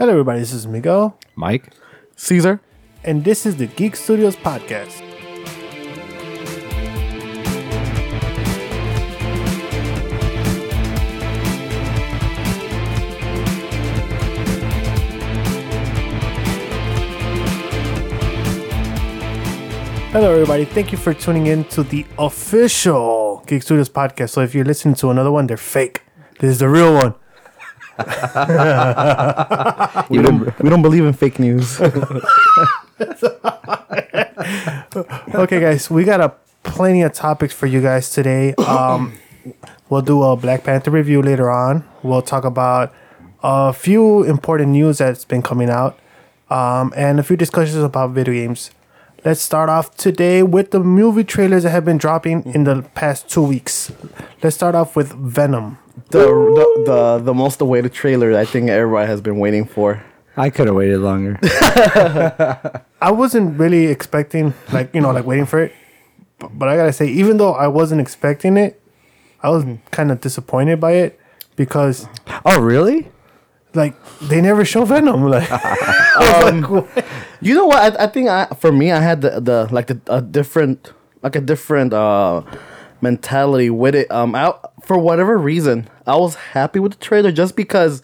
Hello, everybody. This is Miguel, Mike? Caesar. and this is the Geek Studios podcast. Hello, everybody. Thank you for tuning in to the official Geek Studios podcast. So, if you're listening to another one, they're fake. This is the real one. We don't we don't believe in fake news. okay, guys, we got a plenty of topics for you guys today. Um, we'll do a Black Panther review later on. We'll talk about a few important news that's been coming out, um, and a few discussions about video games. Let's start off today with the movie trailers that have been dropping in the past two weeks. Let's start off with Venom. The, the the the most awaited trailer I think everybody has been waiting for. I could have waited longer. I wasn't really expecting, like you know, like waiting for it, B- but I gotta say, even though I wasn't expecting it, I was kind of disappointed by it because oh, really? like they never show Venom. Like, I was like. You know what? I, I think I for me I had the, the like the, a different like a different uh mentality with it. Um, I, for whatever reason, I was happy with the trailer just because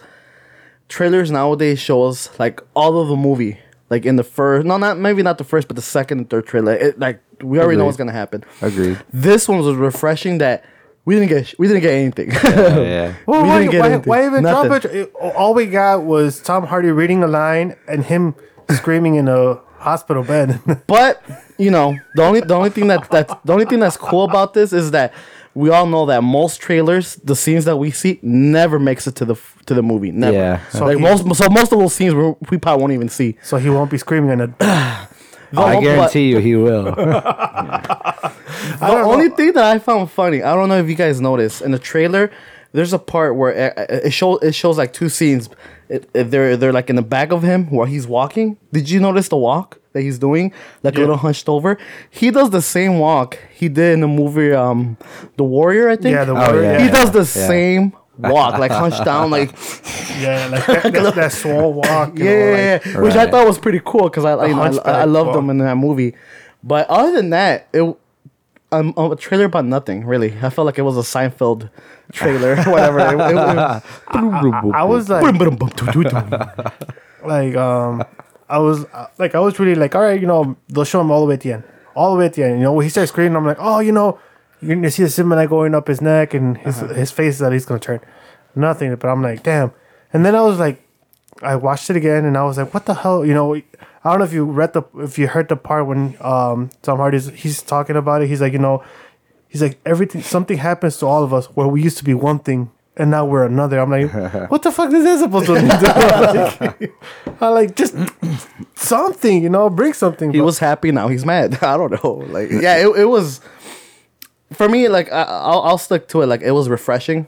trailers nowadays show us like all of the movie. Like in the first, no, not maybe not the first, but the second and third trailer. It, like we already know what's gonna happen. Agreed. This one was refreshing that we didn't get we didn't get anything. Yeah, yeah. Well, We why, didn't get why, anything. why even drop it? All we got was Tom Hardy reading a line and him screaming in a hospital bed. But you know, the only the only thing that that's the only thing that's cool about this is that we all know that most trailers, the scenes that we see, never makes it to the to the movie. Never. Yeah. So So like he- most, so most of those scenes we, we probably won't even see. so he won't be screaming in it. The I on- guarantee you he will. But the only thing that I found funny, I don't know if you guys noticed in the trailer. There's a part where uh, uh, it, it shows it shows like two scenes. It, it- they're they're like in the back of him while he's walking. Did you notice the walk that he's doing, like a little hunched over? He does the same walk he did in the movie um, The Warrior. I think. Yeah, the Oh, warrior. yeah. he yeah. does the Yeah. same walk, like hunched down, like Yeah, like that, that, that swole walk. You yeah, know, yeah, like, yeah. which I thought was pretty cool because I, I, you know, I, I loved walk. them in that movie. But other than that, it um, a trailer about nothing really. I felt like it was a Seinfeld trailer, whatever. It- it- it- I was like, boom, boom, boom, doo, doo, doo. like um I was uh, like I was really like all right you know they'll show him all the way at the end. All the way at the end you know when he starts screaming I'm like oh you know you're gonna see the Simba going up his neck and his his face that he's gonna turn. Nothing but I'm like damn. And then I was like I watched it again and I was like what the hell you know I don't know if you read the if you heard the part when um Tom Hardy's he's talking about it. He's like you know he's like everything something happens to all of us where we used to be one thing and now we're another. I'm like, what the fuck is that supposed to mean? like, I like just something, you know, bring something. He but- was happy now. He's mad. I don't know. Like yeah, it, it was for me. Like I, I'll, I'll stick to it. Like it was refreshing.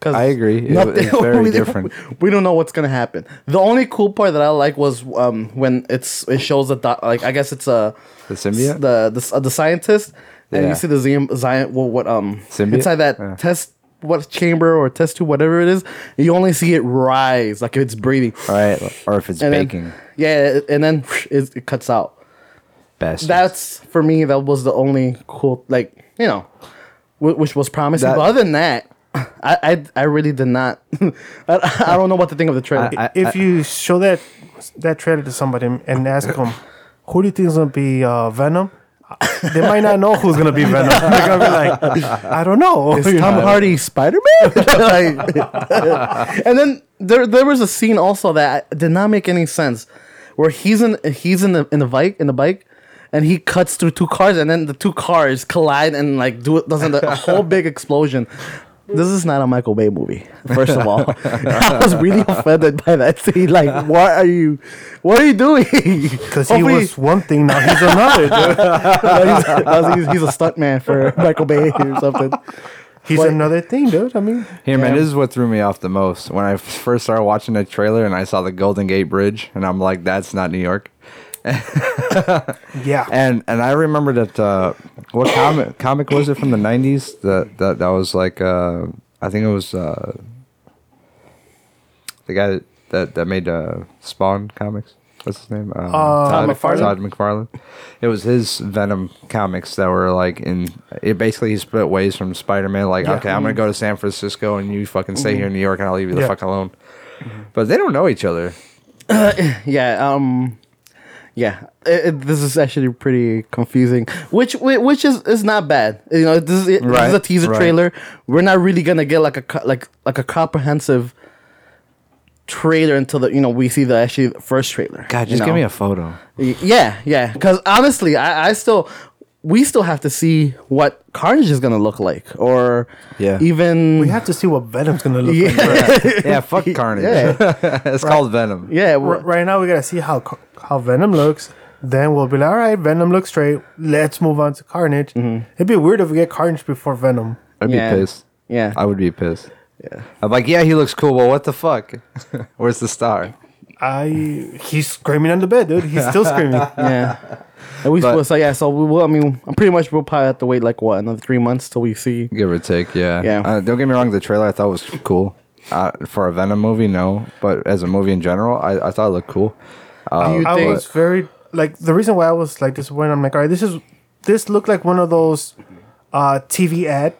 Cause I agree. It- it's very we, different. We don't know what's gonna happen. The only cool part that I like was um, when it's it shows the doc, like I guess it's a The symbiote? the the, uh, the scientist, and Yeah. you see the Zion, Zion what, what um Symbiote? inside that Yeah. test what chamber or test tube whatever it is. You only see it rise like if it's breathing. right. Or if it's And then- baking. yeah, and then it, it cuts out. Best. That's for me. That was the only cool, like you know, wh- which was promising. That- but other than that, I I, I really did not. I, I don't know what to think of the trailer. I- if you show that that trailer to somebody and ask them, who do you think is gonna be uh, Venom? They might not know who's gonna be Venom. They're gonna be like, I don't know. Is Tom? Hardy Spider Man? and then there there was a scene also that did not make any sense, where he's in he's in the in the bike in the bike, and he cuts through two cars, and then the two cars collide and like do it doesn't a whole big explosion. This is not a Michael Bay movie. First of all, I was really offended by that scene. Like, what are you, what are you doing? Because he was one thing, now he's another. Dude. he's, he's, he's a stuntman for Michael Bay or something. He's But- another thing, dude. I mean, Here, man, this is what threw me off the most. When I first started watching the trailer and I saw the Golden Gate Bridge, and I'm like, that's not New York. yeah. And and I remember that uh, what comic comic was it from the '90s? That that that was like uh, I think it was uh, the guy that that that made uh, Spawn comics. What's his name? Um, Todd McFarlane? Todd McFarlane. It was his Venom comics that were like in. It basically he split ways from Spider Man. Like, Yeah. okay, I'm gonna go to San Francisco and you fucking stay here in New York and I'll leave you the Yeah. fuck alone. But they don't know each other. Yeah. Um. Yeah. It, it- this is actually pretty confusing, which which is is not bad. You know, this is, this is a teaser right. trailer. We're not really gonna get like a like like a comprehensive trailer until the you know we see the actually first trailer. God, you just give me a photo. Yeah, yeah. Because honestly, I, I still, we still have to see what Carnage is gonna look like, or Yeah. even We have to see what Venom's gonna look yeah, like. yeah, fuck Carnage. Yeah. it's called Venom. yeah. R- right now, we gotta see how how Venom looks. Then we'll be like, all right, Venom looks straight. Let's move on to Carnage. Mm-hmm. It'd be weird if we get Carnage before Venom. I'd Yeah. be pissed. yeah, I would be pissed. yeah. I'm like, yeah, he looks cool. Well, what the fuck? Where's the star? I he's screaming on the bed, dude. He's still screaming. yeah. And we But- so yeah. So we will. I mean, I'm pretty much we'll probably have to wait like what another three months till we see. Give or take, yeah. Yeah. Uh, don't get me wrong, the trailer I thought was cool. Uh, for a Venom movie, no. But as a movie in general, I, I thought it looked cool. Do you I think? was very like the reason why I was like disappointed. I'm like, all right, this is this looked like one of those uh TV ad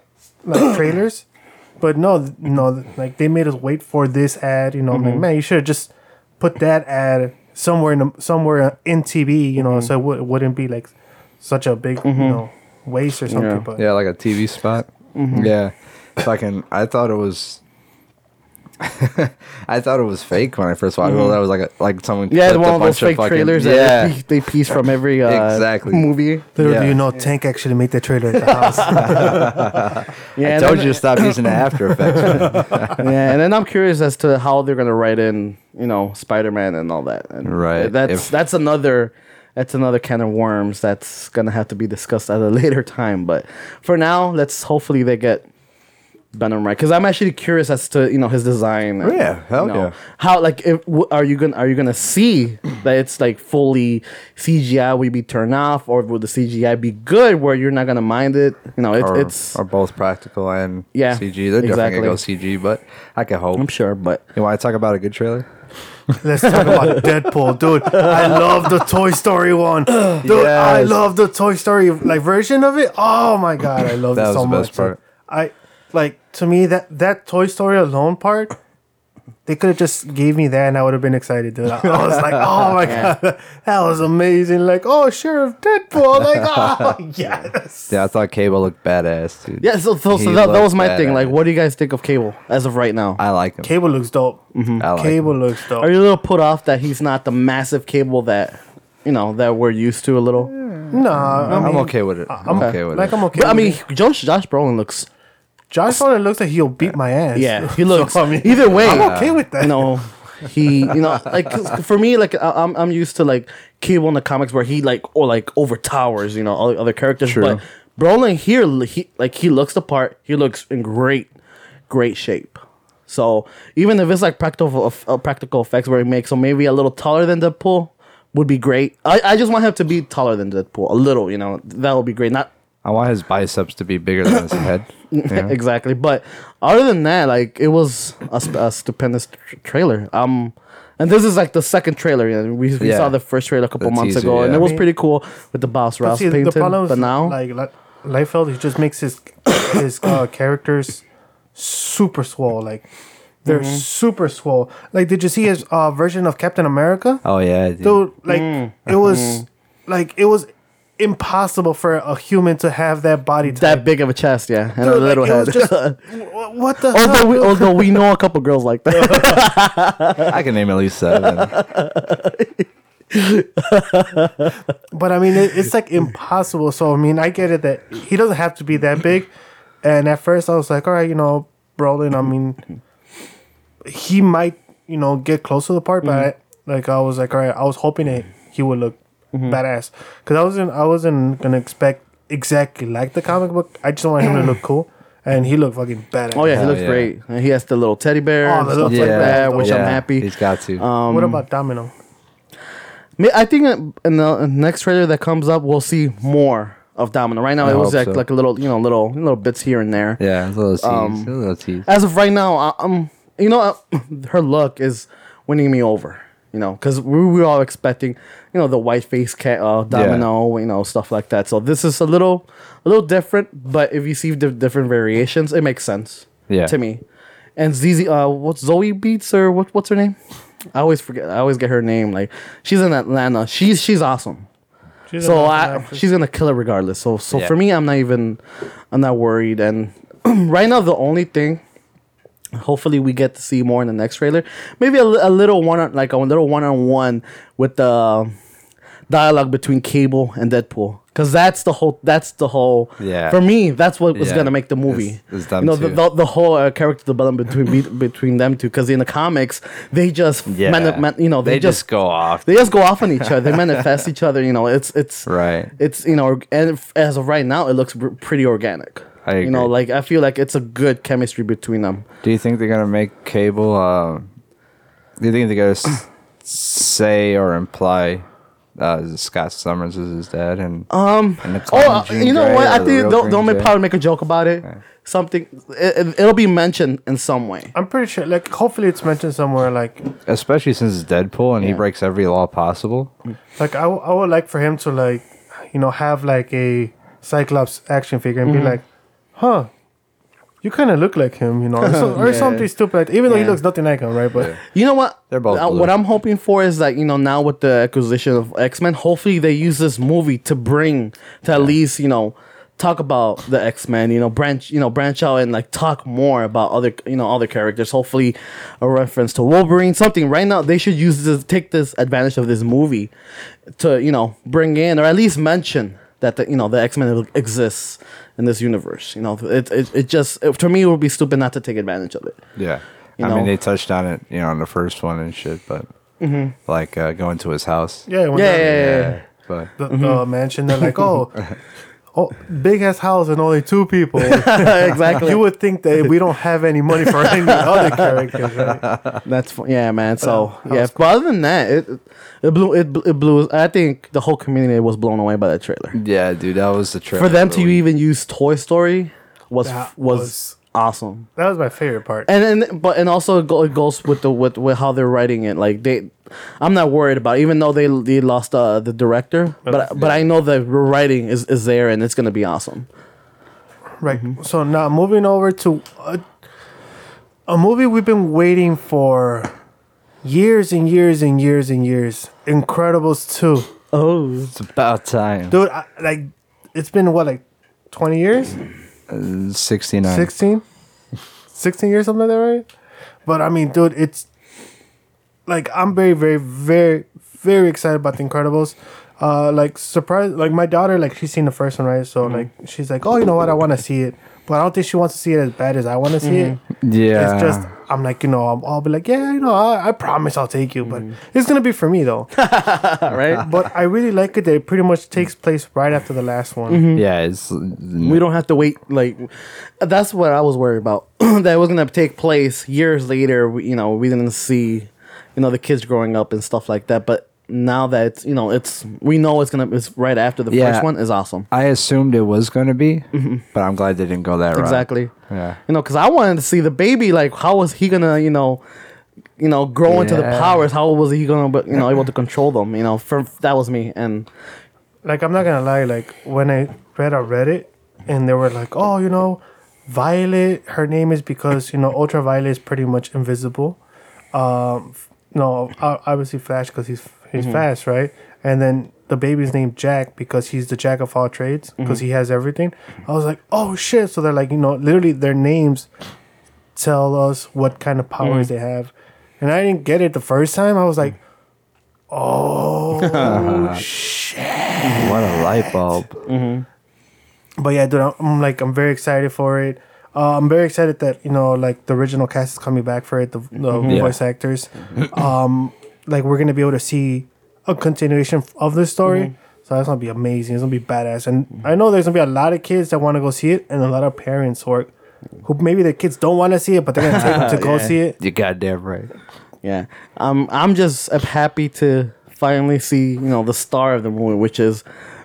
like trailers, but no, no, like they made us wait for this ad. You know, I'm like, man, you should have just put that ad somewhere in the, somewhere in TV. You know, so mm-hmm. it, w- it wouldn't be like such a big you mm-hmm. know waste or something. Yeah. But Yeah, like a TV spot. Mm-hmm. Yeah. Fucking, I thought it was. I thought it was fake when I first watched it. That was like a, like someone yeah, one of those bunch fake fucking- trailers Yeah, that they, piece- they piece from every uh, Exactly. movie. little Yeah. do you know, Tank actually made that trailer at the house. Yeah, I told then- you to stop using the After Effects. yeah, and then I'm curious as to how they're gonna write in, you know, Spider Man and all that. And Right. That's If- that's another that's another can of worms that's gonna have to be discussed at a later time. But for now, let's hopefully they get Venom right because I'm actually curious as to you know his design. and, Yeah, hell you know, yeah. How like if, w- are you gonna are you gonna see that it's like fully CGI will be turned off or will the CGI be good where you're not gonna mind it? You know, it's or, it's or both practical and Yeah, CG. They're definitely going to go CG, but I can hope. I'm sure, but You want to talk about a good trailer? Let's talk about Deadpool, dude. I love the Toy Story one, dude. I love the Toy Story like version of it. Oh my god, I love That it was so the best much. part. I like to me that that Toy Story alone part. They could have just gave me that, and I would have been excited, dude. I was like, "Oh my god, that was amazing!" Like, "Oh, Sheriff Deadpool!" Like, "Oh yes." Yeah, I thought Cable looked badass, dude. Yeah, so, so, so He that, that was looked my thing. Like, what do you guys think of Cable as of right now? I like him. Cable looks dope. Mm-hmm. I like Cable him. looks dope. Are you a little put off that he's not the massive Cable that you know that we're used to a little? Nah, I I'm mean, okay with it. I'm okay with like it. Like I'm okay. But, I mean, it. Josh Josh Brolin looks Josh Brolin looks like he'll beat my ass. yeah he looks So, I mean, either way. I'm okay with that. You know, he you know like for me like I- I'm I'm used to like Cable in the comics where he like or like overtowers you know all the other characters, True. but Brolin here he like he looks the part. He looks in great great shape. So even if it's like practical uh, practical effects where he makes him maybe a little taller than Deadpool would be great. I, I just want him to be taller than Deadpool a little. You know that would be great. Not I want his biceps to be bigger than his head. Yeah. exactly. But other than that, like it was a, sp- a stupendous tr- trailer. Um, and this is like the second trailer. You know, we, we Yeah. saw the first trailer a couple The months teaser, ago, and it was pretty cool with the Boss But Ross see, painting. the problem is But now, like Li- Liefeld, he just makes his his uh, characters super swole. Like they're Mm-hmm. super swole. Like, did you see his uh, version of Captain America? Oh yeah, dude. Dude, like Mm. it was Mm-hmm. like it was impossible for a human to have that body type. that big of a chest, yeah, and a Dude, like, little it head. just- what the although hell? we although we know a couple girls like that. I can name at least seven. But I mean, it, it's like impossible. So I mean, I get it that he doesn't have to be that big. And at first, I was like, all right, you know, Brolin. I mean, he might, you know, get close to the part, but mm-hmm. I, like I was like, all right, I was hoping that he would look badass because I wasn't, I wasn't gonna expect exactly like the comic book. I just wanted him to look cool, and he looked fucking badass. oh yeah, he Hell looks yeah. great. And he has the little teddy bear Oh, and stuff little like that, bear. which I'm happy. He's got to. Um, what about Domino? I think in the next trailer that comes up, we'll see more of Domino. Right now, I it was like, so. like a little, you know, little little bits here and there. yeah, little tease. um, little tease. As of right now, I, um, you know, uh, her look is winning me over. You know, because we were all expecting, you know, the white face cat, uh, domino, you know, stuff like that. So this is a little, a little different. But if you see the different variations, it makes sense. Yeah. To me, and Zazie, uh, what's Zoe Beetz or what? What's her name? I always forget. I always get her name. Like she's in Atlanta. She's she's awesome. She's So an I, she's gonna kill it regardless. So so Yeah. for me, I'm not even, I'm not worried. And right now, the only thing, hopefully, we get to see more in the next trailer. Maybe a, a little one on like a little one on one with the dialogue between Cable and Deadpool. Cause that's the whole. That's the whole. Yeah. For me, that's what was Yeah. gonna make the movie. It's- it's you know, the, the, the whole uh, character development between between them two. Cause in the comics, they just Yeah. mani- man- you know, they, they just just go off. they just go off on each other. They manifest each other. You know, it's it's Right. It's you know, and as of right now, it looks pr- pretty organic. I You know, like I feel like it's a good chemistry between them. Do you think they're gonna make Cable? Uh, do you think they're gonna s- say or imply uh, Scott Summers is his dad? And um, and Oh, uh, Jean you know Grey what? I think real they'll, Green they'll make, probably make a joke about it. Something it, it'll be mentioned in some way. I'm pretty sure. Like, hopefully, it's mentioned somewhere. Like, especially since it's Deadpool and he breaks every law possible. like I, w- I would like for him to like, you know, have like a Cyclops action figure and Mm-hmm. be like, huh. You kind of look like him, you know, or, so, or Yeah. something stupid. Even though he Yeah. looks nothing like him, right? But You know what? They're both Uh, blue. what I'm hoping for is that you know now with the acquisition of X Men, hopefully they use this movie to bring to at least you know talk about the X Men. You know, branch you know branch out and like talk more about other you know other characters. Hopefully, a reference to Wolverine, something. Right now, they should use this take this advantage of this movie to you know bring in or at least mention that the you know the X Men exists in this universe. You know, it it, it just it, to me it would be stupid not to take advantage of it. Yeah, You I know? mean they touched on it, you know, in the first one and shit, but like uh, going to his house. yeah, Yeah, yeah, yeah, yeah. but the, the mansion, they're like, oh, oh, big ass house and only two people. exactly. you would think that we don't have any money for any other characters, right? That's fu- yeah, man. So that yeah, was but other than that, it it blew it, it blew. I think the whole community was blown away by that trailer. yeah, dude, that was the trailer. For them to of the week. even use Toy Story was That was, was- awesome. That was my favorite part. And then but and also it goes with the with, with how they're writing it. Like they, I'm not worried about it, even though they they lost uh, the director, but but I know the writing is is there and it's gonna be awesome. Right. So now moving over to a, a movie we've been waiting for years and years and years and years. Incredibles 2. Oh, It's about time. Dude, I, like it's been what like 20 years? Sixty nine. 16? 16 years something like that, right? But I mean, dude, it's like I'm very very very very excited about the Incredibles. Uh like surprise like my daughter like she's seen the first one, right? So like she's like, "Oh, you know what? I want to see it." But I don't think she wants to see it as bad as I want to see it. Mm-hmm. Yeah, It's just I'm like you know I'll, I'll be like yeah you know I, I promise I'll take you but mm-hmm. it's gonna be for me though right. but I really like it that it pretty much takes place right after the last one mm-hmm. yeah. It's We don't have to wait. Like that's what I was worried about. that it was gonna take place years later. We, you know, we didn't see, you know, the kids growing up and stuff like that. But now that it's, you know, it's we know it's gonna it's right after the Yeah. first one is awesome. I assumed it was going to be, but I'm glad they didn't go that route. Exactly. Yeah. You know, because I wanted to see the baby. Like, how was he gonna, you know, you know, grow into the Yeah. powers? How was he gonna, but you know, able to control them? You know, from that was me. And like I'm not gonna lie like when I read on Reddit and they were like oh you know Violet her name is because you know Ultraviolet is pretty much invisible um f- no o- obviously Flash because he's he's mm-hmm. fast right? And then the baby's named Jack because he's the jack of all trades because mm-hmm. he has everything. I was like oh shit. So they're like you know literally their names tell us what kind of powers mm. they have. And I didn't get it the first time. I was like oh shit! What a light bulb. Mm-hmm. but yeah, dude, I'm, I'm like I'm very excited for it. Uh, I'm very excited that you know like the original cast is coming back for it, the, the Yeah. voice actors. Um, like we're gonna be able to see a continuation of this story. So that's gonna be amazing. It's gonna be badass, and I know there's gonna be a lot of kids that want to go see it, and a lot of parents or who maybe the kids don't want to see it, but they're gonna take them to go Yeah. see it. You goddamn right. yeah, um, I'm just uh, happy to finally see, you know, the star of the movie, which is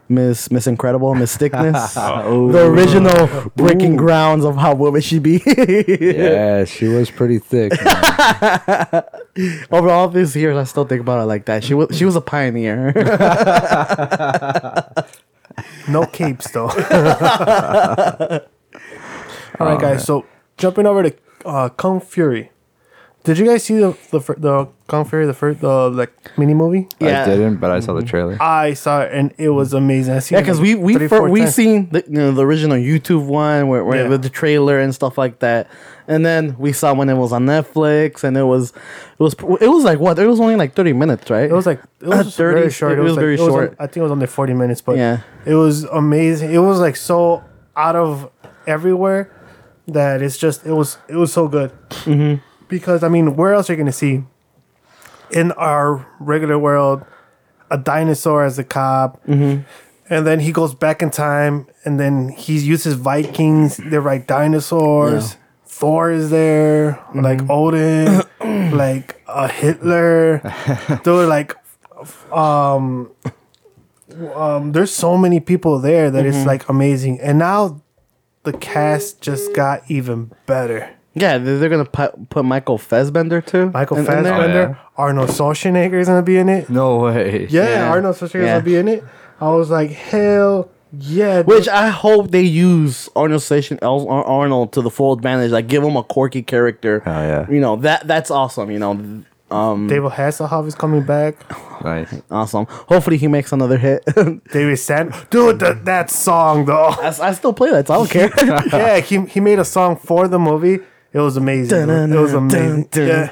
Miss Miss Incredible, Miss Thickness, the original breaking grounds of how women should be. Yeah, she was pretty thick. man. Over all these years, I still think about her like that. She was she was a pioneer. No capes though. All right, guys. So jumping over to uh, Kung Fury. Did you guys see the the fir- the Kung Fury the first the like mini movie? Yeah. I didn't, but I saw the trailer. I saw it and it was amazing. I seen Yeah, it because like we we three, fir- four we times. seen the you know the original YouTube one where, where Yeah. with the trailer and stuff like that, and then we saw when it was on Netflix, and it was it was it was like what it was only like thirty minutes, right? It was like it was uh, 30 very short. it was like- very on- short. I think it was only forty minutes, but Yeah. it was amazing. It was like so out of everywhere that it's just it was it was so good. Mm-hmm. Because I mean, where else are you gonna see in our regular world a dinosaur as a cop? Mm-hmm. And then he goes back in time, and then he uses Vikings. They're like dinosaurs. Thor is there, Mm-hmm. like Odin, like uh, Hitler. Dude, like um um there's so many people there that Mm-hmm. it's like amazing and now the cast just got even better yeah, they're, they're gonna put, put Michael Fassbender too. michael in- in there. fassbender Oh, arnold schwarzenegger is gonna be in it No way. yeah, Yeah. arnold schwarzenegger's Yeah. gonna be in it i was like hell yeah. Which I hope they use Arnold Station Arnold to the full advantage. Like give him a quirky character. Oh, yeah. You know that that's awesome. You know, um, david hasselhoff is coming back Nice. awesome. Hopefully he makes another hit. david sand dude that, that song though I, I still play that, so I don't care. yeah he, he made a song for the movie it was amazing it was amazing yeah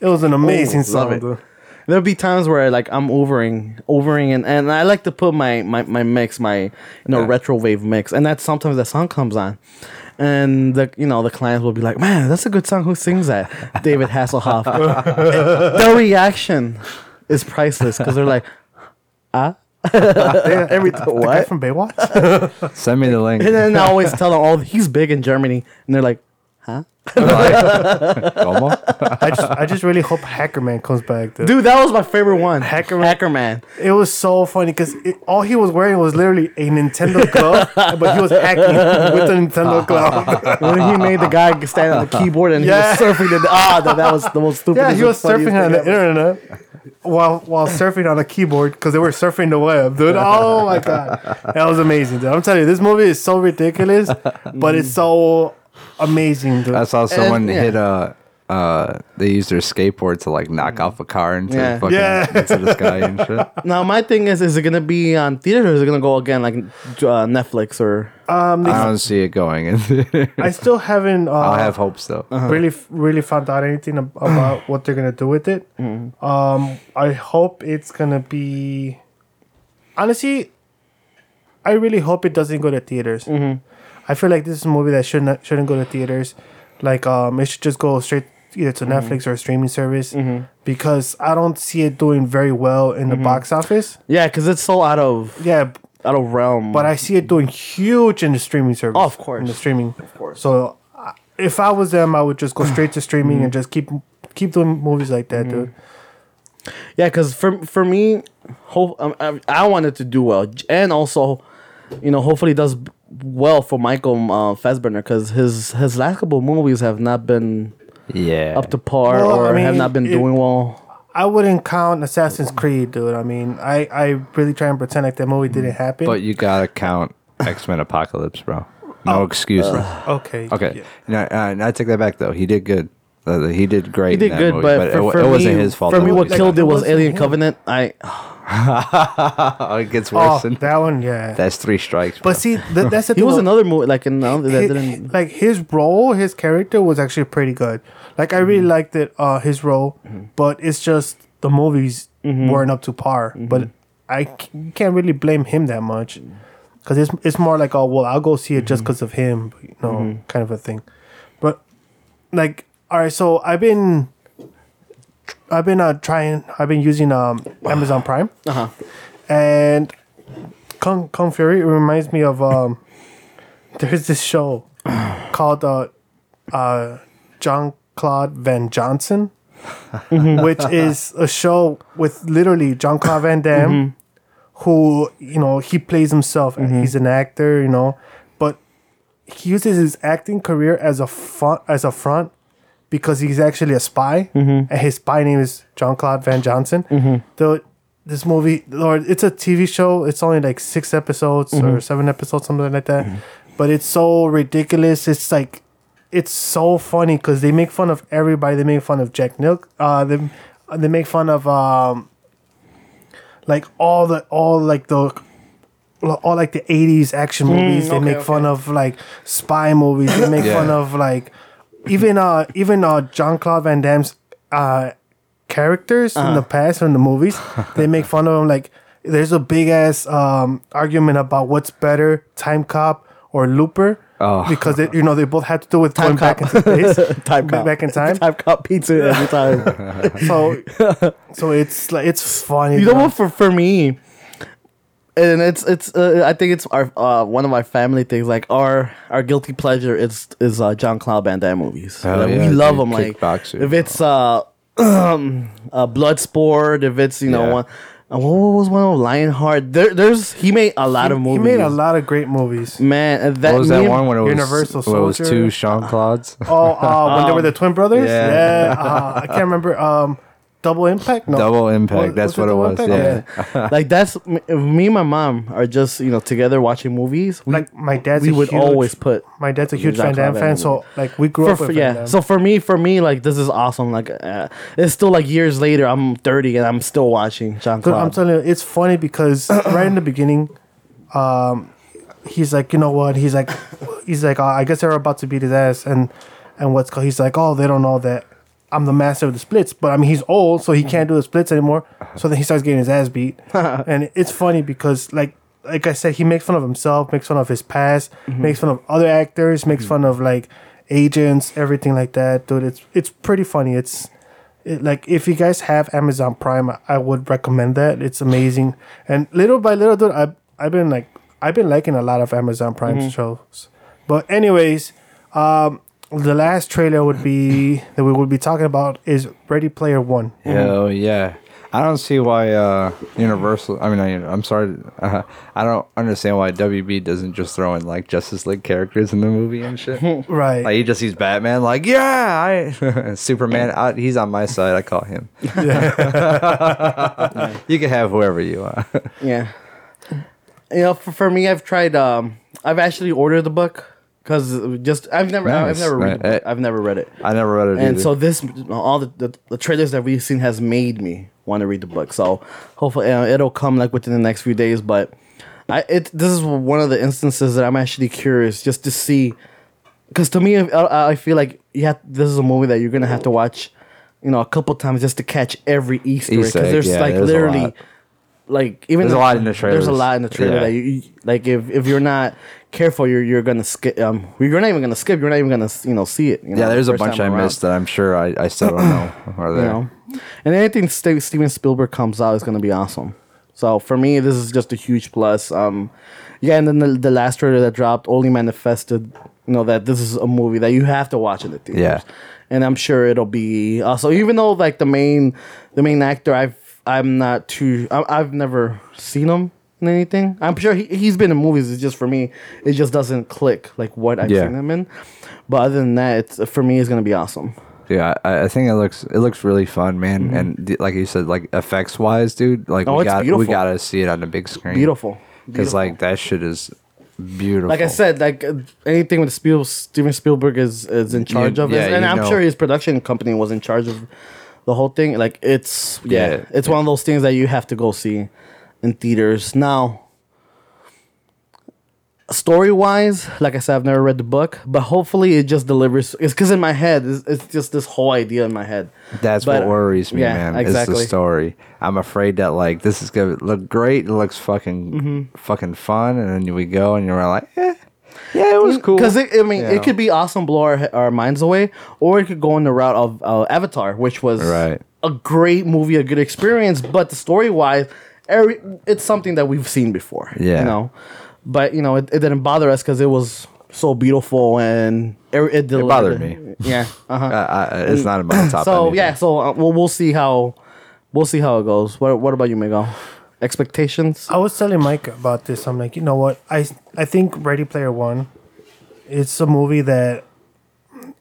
it was an amazing Ooh, love song it. dude. There'll be times where like I'm overing, overing, and, and I like to put my, my, my mix, my you know Yeah. retro wave mix, and that sometimes the song comes on, and the you know the clients will be like, man, that's a good song. Who sings that? David Hasselhoff. the reaction is priceless because they're like, ah, every the guy what? from baywatch Send me the link. And then I always tell them, oh, he's big in Germany, and they're like, Como? I just, I just really hope Hackerman comes back, dude. dude, that was my favorite one, Hacker- Hacker Man. It was so funny because all he was wearing was literally a Nintendo glove, but he was hacking with the Nintendo glove. when he made the guy stand on the keyboard and Yeah. he was surfing the ah that, that was the most stupid. yeah, he was surfing on the internet while while surfing on a keyboard because they were surfing the web, dude. Oh my god, that was amazing, dude. I'm telling you, this movie is so ridiculous, but it's so amazing, dude. I saw someone yeah. hit a. Uh, they used their skateboard to like knock off a car into Yeah. the fucking Yeah. into the sky and shit. Now my thing is, is it gonna be on theaters or is it gonna go again like uh, Netflix or? Um, I don't see it going. in I still haven't. Uh, I'll have hopes though. really really found out anything about what they're gonna do with it. Um, I hope it's gonna be. Honestly, I really hope it doesn't go to theaters. I feel like this is a movie that shouldn't shouldn't go to theaters. Like um, it should just go straight either to mm-hmm. Netflix or a streaming service mm-hmm. because I don't see it doing very well in the mm-hmm. box office. Yeah, because it's so out of Yeah, out of realm. but I see it doing huge in the streaming service. Oh, of course. in the streaming. of course. So if I was them, I would just go straight to streaming and just keep keep doing movies like that, dude. Yeah, because for for me, hope um, I, I want it to do well, and also, you know, hopefully it does well for Michael uh, Fassbender because his his last couple movies have not been Yeah. up to par Well, I or have not been it- doing well. I wouldn't count Assassin's Creed, dude. I mean, I I really try and pretend like that movie didn't happen. But you gotta count X Men Apocalypse, bro. No excuse. bro. okay, Okay. yeah. No, uh, I take that back though. He did good. Uh, he did great. He did in that good, movie, but, it, for, wa- for it wasn't me, his fault. For me, what killed it it was Alien. Covenant. I oh, Oh, it gets Oh, worse. than, that one, yeah. that's three strikes. Bro. but see, th- that's the he thing. was though. another movie like another uh, that Hi- didn't. like his role, his character was actually pretty good. Like I really mm-hmm. liked it, uh, his role, mm-hmm. but it's just the movies mm-hmm. weren't up to par. But I c- can't really blame him that much because it's it's more like oh well I'll go see it just because of him, you know, kind of a thing. But like all right, so I've been I've been uh, trying I've been using um Amazon Prime Uh huh. and Kung Kung Fury reminds me of um. There's this show called uh, uh, John Claude Van Johnson, which is a show with literally Jean-Claude Van Damme, who you know he plays himself. Mm-hmm. He's an actor, you know, but he uses his acting career as a front as a front because he's actually a spy, Mm-hmm. and his spy name is Jean-Claude Van Johnson. Though this movie, Lord, it's a TV show. It's only like six episodes Mm-hmm. or seven episodes, something like that. But it's so ridiculous. It's like it's so funny because they make fun of everybody. They make fun of Jack Nilk. Uh, they they make fun of um, like all the all like the all like the 80s action movies they okay, make fun of like spy movies they make Yeah. fun of like even uh even uh Jean-Claude Van Damme's uh characters in the past in the movies they make fun of him like there's a big ass um argument about what's better time cop or looper Oh. because they, you know they both had to do with going back into space Time back, cop. back in time Time cop pizza every time. so so it's like it's funny you know what? For for me, and it's it's uh, I think it's our uh, one of our family things. Like our our guilty pleasure is is uh, Jean-Claude Van Damme movies. Oh, Like, yeah, we love them. Like Kickboxer. if it's uh, um, uh Bloodsport, if it's you know Yeah. one. Uh, what was one of Lionheart? There, there's he made a lot of movies. he made a lot of great movies Man, that What was me that one when it was Universal when it was two Jean-Claudes? Oh, uh, when they were the twin brothers? yeah. Yeah. uh, I can't remember. Um, Double Impact? No. Double Impact. Was- that's what it Double was. Impact? Yeah. like that's me and my mom are just you know together watching movies. We, Like, my dad's we a would huge, always put My dad's a huge Jean Van Damme fan, so, like, we grew for, up with for- Van yeah. Damme. So for me, for me, like this is awesome. Like uh, it's still like years later. I'm 30 and I'm still watching Jean But I'm telling you, it's funny because right in the beginning, um, he's like, you know what? He's like, he's like, oh, I guess they're about to beat his ass, and and what's called? He's like, oh, they don't know that I'm the master of the splits, but I mean, he's old, so he can't do the splits anymore. So then he starts getting his ass beat, and it's funny because like. Like I said, he makes fun of himself, makes fun of his past, mm-hmm. makes fun of other actors, makes mm-hmm. fun of like agents, everything like that. Dude, it's it's pretty funny. It's it, like if you guys have Amazon Prime, I, I would recommend that. It's amazing. And little by little, dude, I've I've been like I've been liking a lot of Amazon Prime mm-hmm. shows. But anyways, um, the last trailer would be that we would be talking about is Ready Player One. Hell yeah. I don't see why uh, Universal. I mean, I, I'm sorry. Uh, I don't understand why WB doesn't just throw in like Justice League characters in the movie and shit. Right. like he just sees Batman. Like yeah, I Superman. I, he's on my side. I call him. Yeah. you can have whoever you want. Yeah. You know, for, for me, I've tried. Um, I've actually ordered the book because just I've never I've never read the book. I've never read it. I never read it. and either. so this all the, the, the trailers that we've seen has made me want to read the book so hopefully uh, it'll come like within the next few days but i it this is one of the instances that i'm actually curious just to see because to me I, I feel like yeah this is a movie that you're gonna have to watch you know a couple times just to catch every easter egg Easter because egg, there's yeah, like there's a literally lot. Like even There's a lot in the trailer. There's a lot in the trailer Yeah. that you, you like if if you're not careful, you're you're gonna skip. Um, you're not even gonna skip. You're not even gonna you know see it. you know, yeah, there's a bunch I around, missed that I'm sure I, I still don't know are You there. know, and anything Ste- Steven Spielberg comes out is gonna be awesome. So for me, this is just a huge plus. Um, yeah, and then the, the last trailer that dropped only manifested, you know, that this is a movie that you have to watch in the theaters. Yeah. and I'm sure it'll be also even though like the main the main actor I've I'm not too I, I've never seen him in anything. I'm sure he he's been in movies. It's just for me, it just doesn't click like what I've Yeah. seen him in. But other than that, it's for me, it's gonna be awesome. Yeah, I, I think it looks it looks really fun, man. And th- like you said, like effects wise, dude, like Mm-hmm. Oh, we got we gotta see it on the big screen. Beautiful, because like that shit is beautiful. like I said, like uh, anything with Spiel, Steven Spielberg is is in charge of, yeah, it, and I'm know. sure his production company was in charge of the whole thing. Like it's yeah, Yeah. it's one of those things that you have to go see in theaters. Now, story wise, like I said, I've never read the book, but hopefully it just delivers. It's because in my head, it's, it's just this whole idea in my head. That's But, what worries me, yeah, man. exactly. Is the story. I'm afraid that like this is gonna look great. It looks fucking Mm-hmm. fucking fun, and then we go and you're like, eh, yeah, it was cool. Because I mean, Yeah. it could be awesome, blow our, our minds away, or it could go in the route of uh, Avatar, which was Right. a great movie, a good experience. But the story wise, every it's something that we've seen before. Yeah. you know. But you know, it, it didn't bother us because it was so beautiful and it, it, delivered. bothered me. Yeah. Uh-huh. uh, I, it's not about the top. so anything. yeah, so uh, we'll we'll see how we'll see how it goes. What what about you, Miguel? Expectations? I was telling Mike about this. I'm like, you know what? I I think Ready Player One, it's a movie that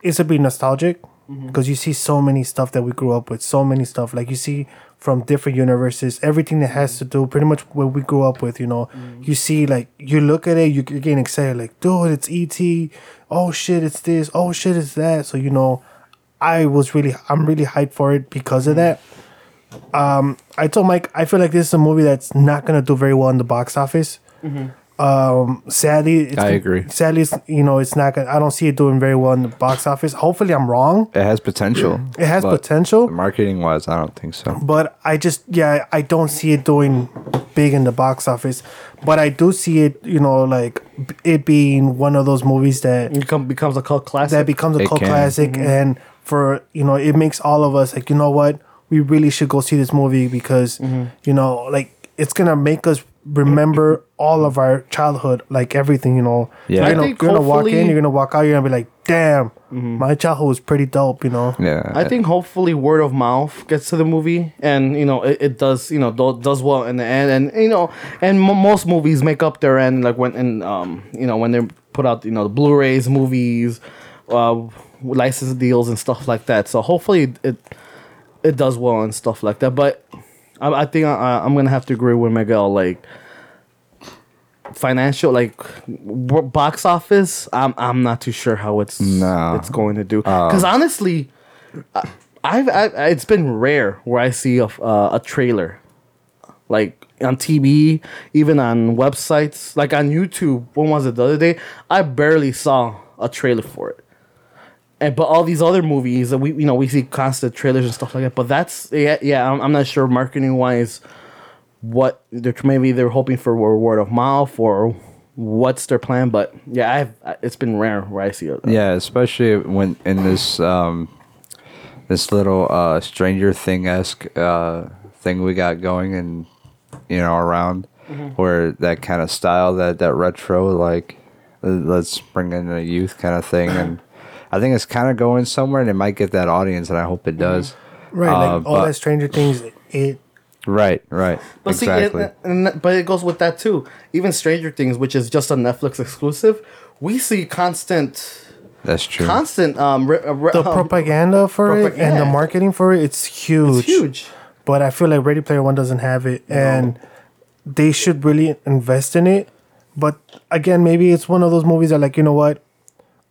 it's a bit nostalgic mm-hmm. because you see so many stuff that we grew up with, so many stuff like you see from different universes, everything that has to do pretty much what we grew up with. You know, mm-hmm. you see like you look at it, you- you're getting excited, like, dude, it's ET. Oh shit, it's this. Oh shit, it's that. So you know, I was really, I'm really hyped for it because of mm-hmm. that. Um, I told Mike, I feel like this is a movie that's not gonna do very well in the box office. Um, sadly, it's I agree. Sadly, it's, you know, it's not gonna. I don't see it doing very well in the box office. Hopefully, I'm wrong. It has potential. It has potential, Marketing wise, I don't think so. but I just, yeah, I don't see it doing big in the box office. But I do see it, you know, like it being one of those movies that It become, becomes a cult classic. that becomes a It cult can. classic and for you know it makes all of us like you know what we really should go see this movie because you know like it's gonna make us remember all of our childhood like everything you know Yeah. you're I gonna, think you're gonna walk in you're gonna walk out you're gonna be like damn my childhood was pretty dope you know Yeah. I think hopefully word of mouth gets to the movie, and you know it, it does you know do, does well in the end, and you know and mo most movies make up their end like when and um you know when they put out you know the Blu-rays, movies, uh, license deals and stuff like that. So hopefully it it does well and stuff like that. But I, I think I, I'm gonna have to agree with Miguel like financial like box office i'm i'm not too sure how it's No. it's going to do because honestly I- I've, I've it's been rare where i see a, uh, a trailer like on tv even on websites like on youtube when was it the other day i barely saw a trailer for it and but all these other movies that we you know we see constant trailers and stuff like that. But that's yeah yeah i'm, I'm not sure marketing wise what they're maybe they're hoping for word of mouth or what's their plan. But yeah i've it's been rare where i see it Yeah, especially when in this um this little uh Stranger Thing esque uh thing we got going and you know around where that kind of style that that retro like uh, let's bring in a youth kind of thing and I think it's kind of going somewhere and it might get that audience and I hope it does. right Uh, like all that stranger things it Right, right. But exactly. see, and, and, but it goes with that too. Even Stranger Things, which is just a Netflix exclusive, we see constant, That's true. constant um, re, uh, re, the um, propaganda for it and the marketing for it it's huge It's huge. but I feel like Ready Player One doesn't have it, and they should really invest in it. But again, maybe it's one of those movies that, like, you know what?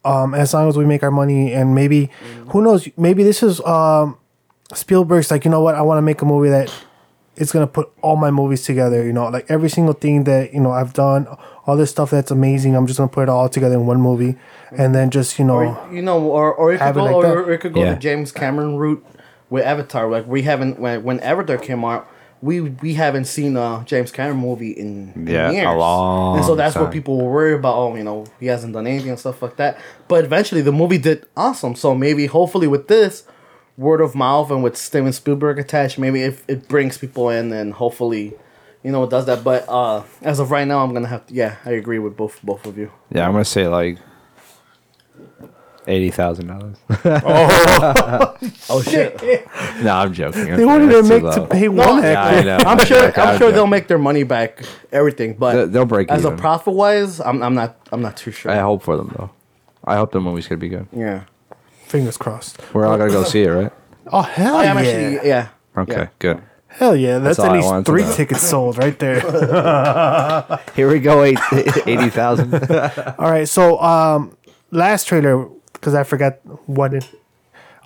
Um, as long as we make our money, and maybe, who knows? Maybe this is um, Spielberg's like, you know what? I want to make a movie that it's gonna put all my movies together. You know, like every single thing that you know I've done, all this stuff that's amazing. I'm just gonna put it all together in one movie, and then just you know, Or, you know, or or it could Have it go, like or, or it could go Yeah. the James Cameron route with Avatar. Like we haven't when when Avatar came out, we we haven't seen a James Cameron movie in, in Yeah, a years. long and so that's what people were worried about. Oh, you know, he hasn't done anything and stuff like that. But eventually, the movie did awesome. So maybe, hopefully, with this word of mouth and with Steven Spielberg attached, maybe if it brings people in and hopefully. You know, it does that, but uh, as of right now, I'm gonna have to. Yeah, I agree with both both of you. Yeah, I'm gonna say like eighty thousand dollars. Oh shit! no, I'm joking. they won't even make to pay one Yeah, I actor. know. I'm sure. Okay, I'm sure okay. they'll make their money back, everything. But They- they'll break as a profit wise. I'm, I'm not. I'm not too sure. I hope for them though. I hope the movie's gonna be good. yeah. Fingers crossed. We're all gonna go see it, right? Oh hell I yeah! am actually. Yeah. Okay, Yeah. good. Hell yeah! That's, all at least three tickets sold right there. Here we go, eight, eighty thousand. All right, so um, last trailer because I forgot what it,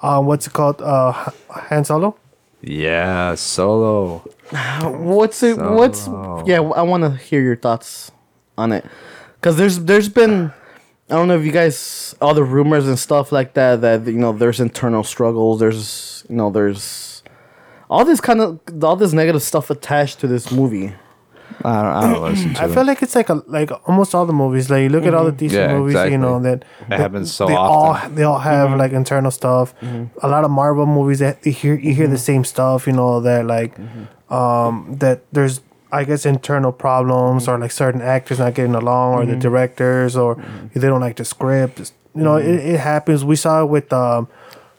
um, what's it called? Uh, Han Solo. yeah, solo. What's it? What's? Yeah. I want to hear your thoughts on it, because there's there's been. I don't know if you guys all the rumors and stuff like that that you know there's internal struggles. There's you know there's all this kind of all this negative stuff attached to this movie. I don't, I don't listen to I it. feel like it's like a like almost all the movies. Like you look at all the mm-hmm. decent Yeah, movies, you know that that happens so they often. all they all have mm-hmm. like internal stuff. Mm-hmm. A lot of Marvel movies that you hear you hear the same stuff. You know that like um that there's I guess internal problems or like certain actors not getting along or the directors or they don't like the script. You know it, it happens. We saw it with um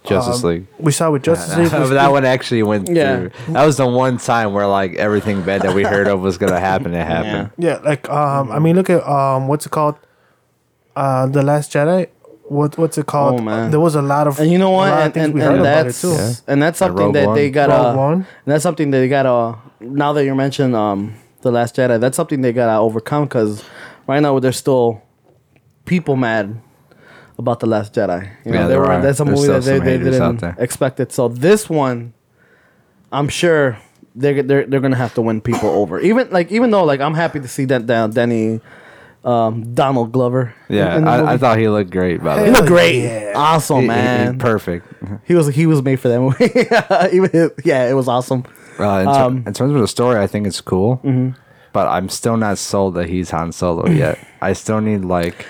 Justice League. We saw with Justice League. But that one actually went Yeah. through. That was the one time where like everything bad that we heard of was gonna happen. It happened. Yeah, like um, I mean, look at um, what's it called? Uh, the Last Jedi. What what's it called? Oh, man. There was a lot of And you know what? lot of And, and, we heard and about that's too. Yeah. and that's something that One. they got. Rogue Uh, and that's something that they got. Uh, now that you mentioned um, the Last Jedi, that's something they got to overcome because right now there's still people mad about the Last Jedi. You know, Yeah, they there were, are. that's a There's movie that they, they didn't there. expect it. So this one, I'm sure they're they're they're gonna have to win people over. Even like even though like I'm happy to see that down Denny. Um, Donald Glover. Yeah, in the I, I thought he looked great. By the way, he looked great, Yeah. awesome, He- he- he- man. perfect. He was he was made for that movie. Even yeah, it was awesome. Uh, in, ter- Um, in terms of the story, I think it's cool, but I'm still not sold that he's Han Solo yet. I still need like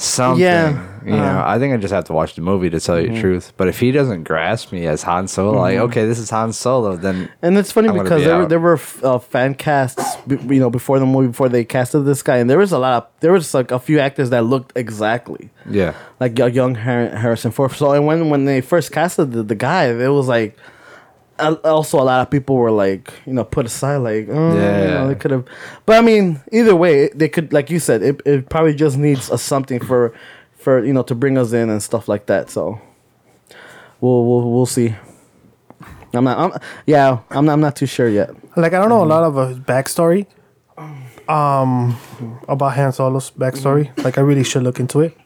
something. Yeah, you know, uh, I think I just have to watch the movie to tell you the truth. But if he doesn't grasp me as Han Solo, like okay, this is Han Solo, then And it's funny I'm because be there out. there were uh, fan casts, b- you know, before the movie, before they casted this guy, and there was a lot of there was like a few actors that looked exactly yeah, like a young Harrison Ford. So and when when they first casted the, the guy, it was like also a lot of people were like you know put aside like oh, yeah, you know, they could have. But I mean, either way, they could like you said, it, it probably just needs a something for for you know to bring us in and stuff like that. So we'll we'll we'll see. I'm not. I'm, yeah, I'm not. I'm not too sure yet. Like I don't know a lot of uh, his backstory, um, about Han Solo's backstory. Like I really should look into it.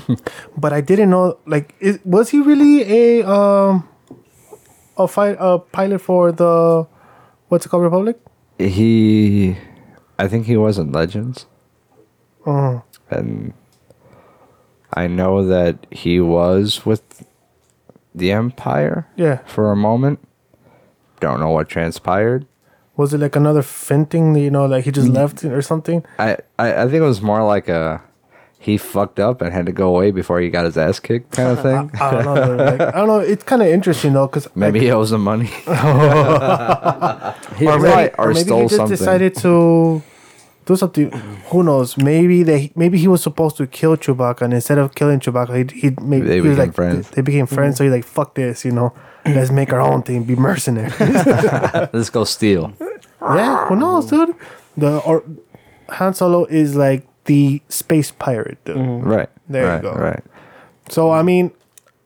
but I didn't know. Like, is, was he really a um, a fight a pilot for the what's it called Republic? he. I think he was in Legends, Uh, and I know that he was with the Empire yeah. for a moment. Don't know what transpired. Was it like another Finn thing? You know, like he just left or something? I, I, I think it was more like a he fucked up and had to go away before he got his ass kicked kind of thing. I don't know. like, I don't know. It's kind of interesting though, because Maybe he owes him money. or maybe, or or maybe he just something. decided to do something. Who knows? Maybe they maybe he was supposed to kill Chewbacca, and instead of killing Chewbacca, he he maybe They he became like friends. they became friends. So he's like, "Fuck this," you know. Mm. Let's make our own thing. Be mercenaries. Let's go steal. yeah, who knows, dude? The or Han Solo is like the space pirate, dude. Right. There you go. Right. So I mean,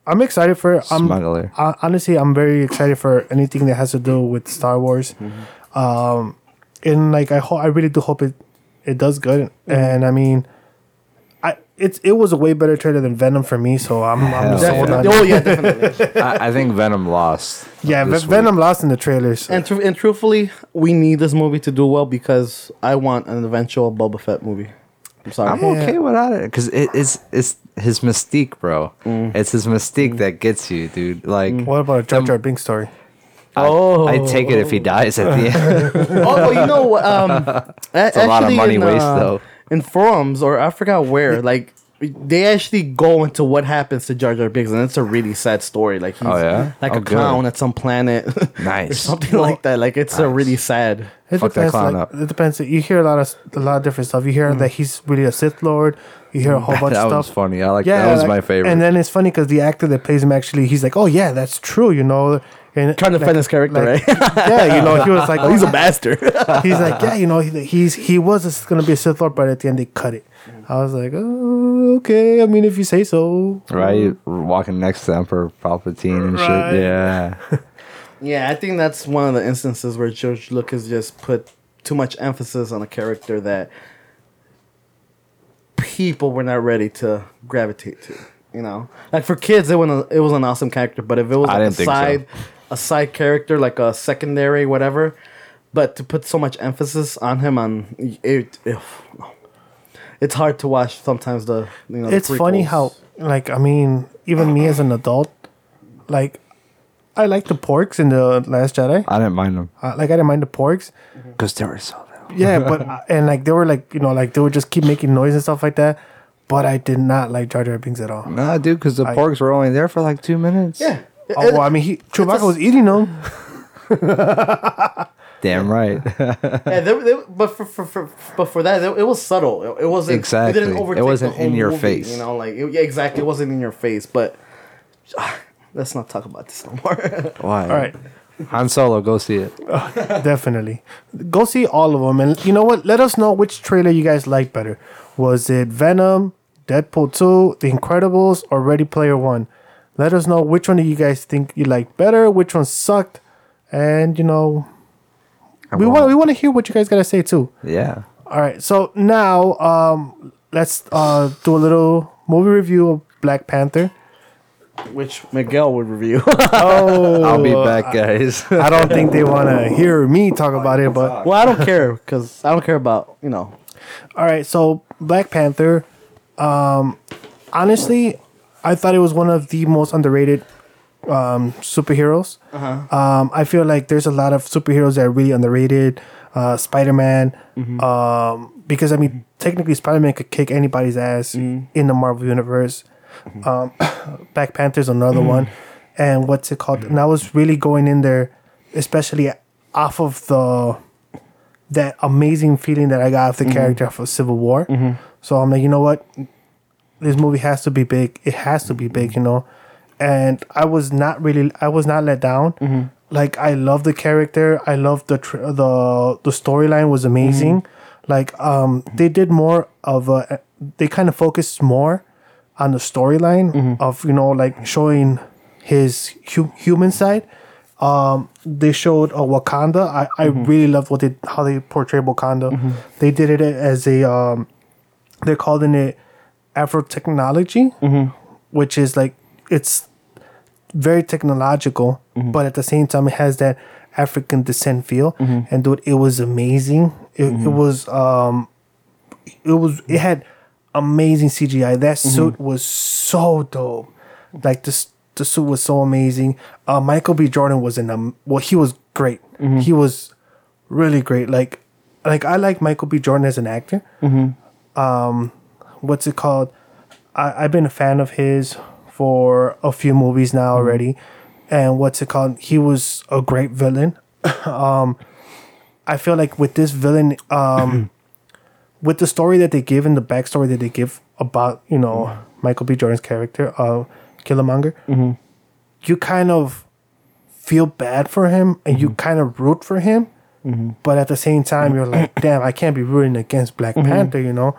I'm excited for. I'm Smuggler. uh, honestly, I'm very excited for anything that has to do with Star Wars. Mm-hmm. Um, and like I hope, I really do hope it it does good. Mm-hmm. And I mean, I it's it was a way better trailer than Venom for me. So I'm I'm Hell sold yeah. on. Oh yeah, definitely. I, I think Venom lost. Yeah, this Ve- Venom lost in the trailers. and tru- and truthfully, we need this movie to do well because I want an eventual Boba Fett movie. I'm sorry. I'm okay without it because it, it's it's his mystique, bro. Mm. It's his mystique that gets you, dude. Like, what about a Jar Jar Binks story? I, Oh. I take it if he dies at the end. oh, well, you know what? Um, it's a lot of money waste, though. In forums, or I forgot where, like they actually go into what happens to Jar Jar Binks, and it's a really sad story. Like he's Oh, yeah? like Oh, a good. clown at some planet, or Nice. something like that. Like it's a really sad. It Fuck that depends. clown like, up. It depends. You hear a lot of a lot of different stuff. You hear mm. that he's really a Sith Lord. You hear a whole bunch that of was stuff. funny. I like that was like- my favorite. And then it's funny because the actor that plays him actually, he's like, "Oh yeah, that's true," you know. And Trying to like, defend his character, like- right? yeah, you know, he was like, oh, he's a bastard. he's like, yeah, you know, he, he's he was gonna be a Sith Lord, but at the end they cut it. I was like, oh, okay. I mean, if you say so, right, walking next to Emperor Palpatine and Right. shit. Yeah. Yeah, I think that's one of the instances where George Lucas just put too much emphasis on a character that people were not ready to gravitate to. You know, like for kids, it was an, it was an awesome character, but if it was like a didn't think so. side a side character, like a secondary whatever, but to put so much emphasis on him on it, it it's hard to watch sometimes. The you know, the it's funny how, like, I mean, even me as an adult, like, I like the porgs in the Last Jedi. I didn't mind them Uh, like, I didn't mind the porgs. because they were so. Yeah, but and like they were like you know like they would just keep making noise and stuff like that. But I did not like Jar Jar Binks at all. Nah, dude, because the I- porgs were only there for like two minutes. Yeah. Oh, well, I mean, he Chewbacca was eating them. Damn right. yeah, they, they, but for, for, for but for that, it, it was subtle. It, it wasn't Exactly. It, didn't It wasn't in your movie, face. You know, like it, yeah, exactly. It wasn't in your face, but ah, Let's not talk about this no more. Why? All right. Han Solo, go see it. Uh, definitely. Go see all of them. And you know what? Let us know which trailer you guys like better. Was it Venom, Deadpool 2, The Incredibles, or Ready Player One? Let us know which one do you guys think you liked better, which one sucked. And, you know, we want we want to hear what you guys got to say too. Yeah. All right. So now um, let's uh, do a little movie review of Black Panther. Which Miguel would review. Oh, I'll be back, guys. I don't think they want to hear me talk about it, but well, I don't care because I don't care about you know. All right, so Black Panther. Um, honestly, I thought it was one of the most underrated um, superheroes. Um, I feel like there's a lot of superheroes that are really underrated. Uh, Spider Man, um, because I mean, technically, Spider Man could kick anybody's ass in the Marvel universe. Um, Black Panther's another one, and what's it called? And I was really going in there, especially off of the that amazing feeling that I got of the character for Civil War. So I'm like, you know what? This movie has to be big. It has to be big, you know. And I was not really, I was not let down. Mm-hmm. Like I love the character. I love the tr- the the storyline was amazing. Mm-hmm. Like um, they did more of a, they kind of focused more on the storyline mm-hmm. of you know like showing his hu- human side. Um they showed a wakanda. I i really loved what they how they portrayed wakanda. They did it as a um they're calling it afro technology which is like it's very technological but at the same time it has that african descent feel and dude it was amazing it, it was um it was it had amazing CGI. That suit was so dope. Like this the suit was so amazing. Uh Michael B. Jordan was in um well he was great. He was really great. Like like I like Michael B. Jordan as an actor. Um what's it called? I, I've been a fan of his for a few movies now already. And what's it called? He was a great villain. um I feel like with this villain, um with the story that they give and the backstory that they give about you know Michael B. Jordan's character, uh, Killmonger, you kind of feel bad for him and you kind of root for him, but at the same time you're like, damn, I can't be rooting against Black Panther, you know.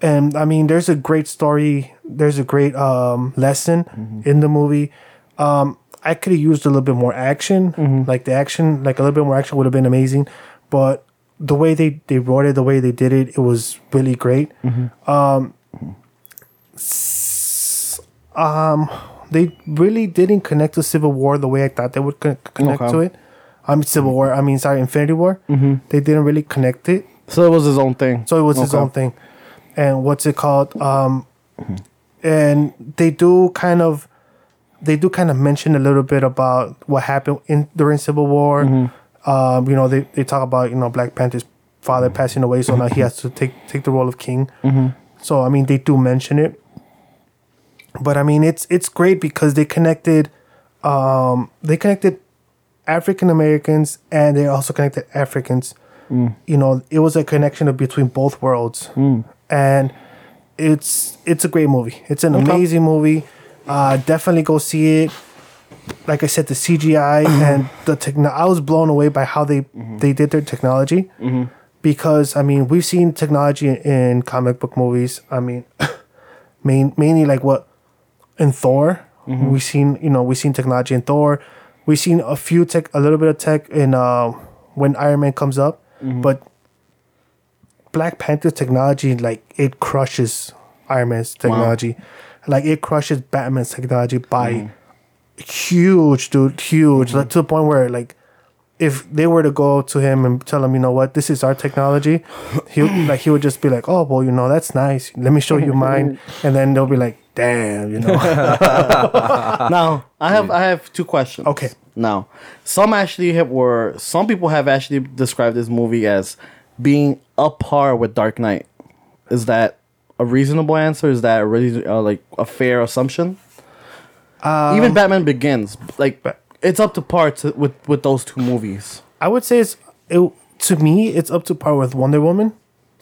And I mean, there's a great story. There's a great um, lesson in the movie. Um, I could have used a little bit more action. Like the action, like a little bit more action would have been amazing. But the way they they wrote it, the way they did it, it was really great. Um, s- um, they really didn't connect to Civil War the way I thought they would con- connect Okay. to it. I mean, Civil War. I mean, sorry, Infinity War. They didn't really connect it. So it was his own thing. So it was his own thing. And what's it called? Um, and they do kind of, they do kind of mention a little bit about what happened in during Civil War. Um, you know, they, they talk about you know Black Panther's father passing away, so now he has to take take the role of king. So I mean, they do mention it. But I mean, it's it's great because they connected, um, they connected African Americans and they also connected Africans. You know, it was a connection between both worlds, and it's it's a great movie. It's an amazing movie. Uh, definitely go see it. Like I said, the CGI and the techno. I was blown away by how they they did their technology, because I mean we've seen technology in comic book movies. I mean, main, mainly like what in Thor. We've seen you know we've seen technology in Thor. We've seen a few tech, a little bit of tech in uh, when Iron Man comes up, but Black Panther's technology like it crushes Iron Man's technology, like it crushes Batman's technology by mm-hmm. huge, dude, huge, like mm-hmm. to the point where like if they were to go to him and tell him, you know what, this is our technology, he like he would just be like, oh well, you know that's nice. Let me show you mine, and then they'll be like, damn, you know. now I have I have two questions. Okay. Now, some actually have were some people have actually described this movie as being up par with Dark Knight. Is that a reasonable answer? Is that really uh, like a fair assumption? Even Batman Begins, like it's up to par to, with with those two movies. I would say it's it, to me, it's up to par with Wonder Woman.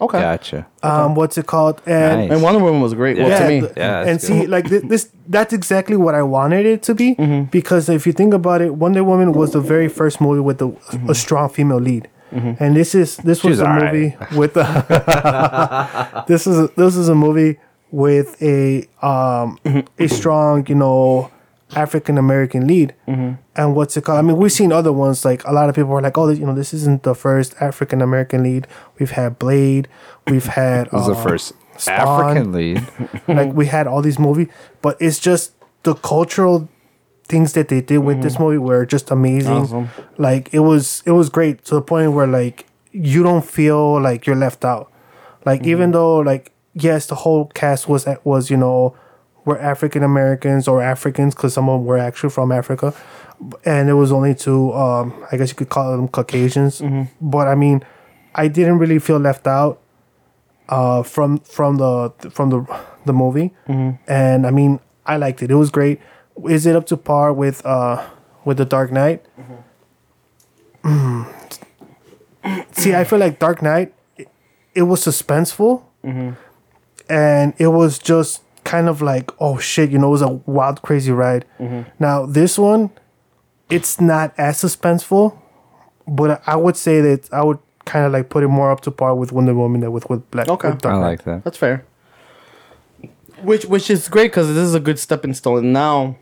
Okay. Gotcha. Um, what's it called? And Nice. And Wonder Woman was great. Well, to me, th- Yeah, that's and see, like thi- this, that's exactly what I wanted it to be. Mm-hmm. Because if you think about it, Wonder Woman was the very first movie with the, Mm-hmm. a strong female lead, and this is this was a movie with the. this is this is a movie with a um Mm-hmm. a strong you know African American lead, Mm-hmm. and what's it called? I mean, we've seen other ones. Like a lot of people are like, oh, you know, this isn't the first African American lead. We've had Blade. We've had. This is the uh, first Spawn. African lead. like we had all these movies, but it's just the cultural things that they did with this movie were just amazing. Awesome. Like it was it was great to the point where like you don't feel like you're left out. Like even though like yes, the whole cast was was you know were African Americans or Africans because some of them were actually from Africa, and it was only two. Um, I guess you could call them Caucasians. But I mean, I didn't really feel left out uh, from from the from the the movie, and I mean I liked it. It was great. Is it up to par with uh with the Dark Knight? Mm. See, I feel like Dark Knight, it, it was suspenseful, and it was just kind of like oh shit, you know, it was a wild, crazy ride. Now this one, it's not as suspenseful, but I would say that I would kind of like put it more up to par with Wonder Woman than with with Black. Okay. with Dark I like that. That's fair. Which which is great because this is a good stepping stone. And now,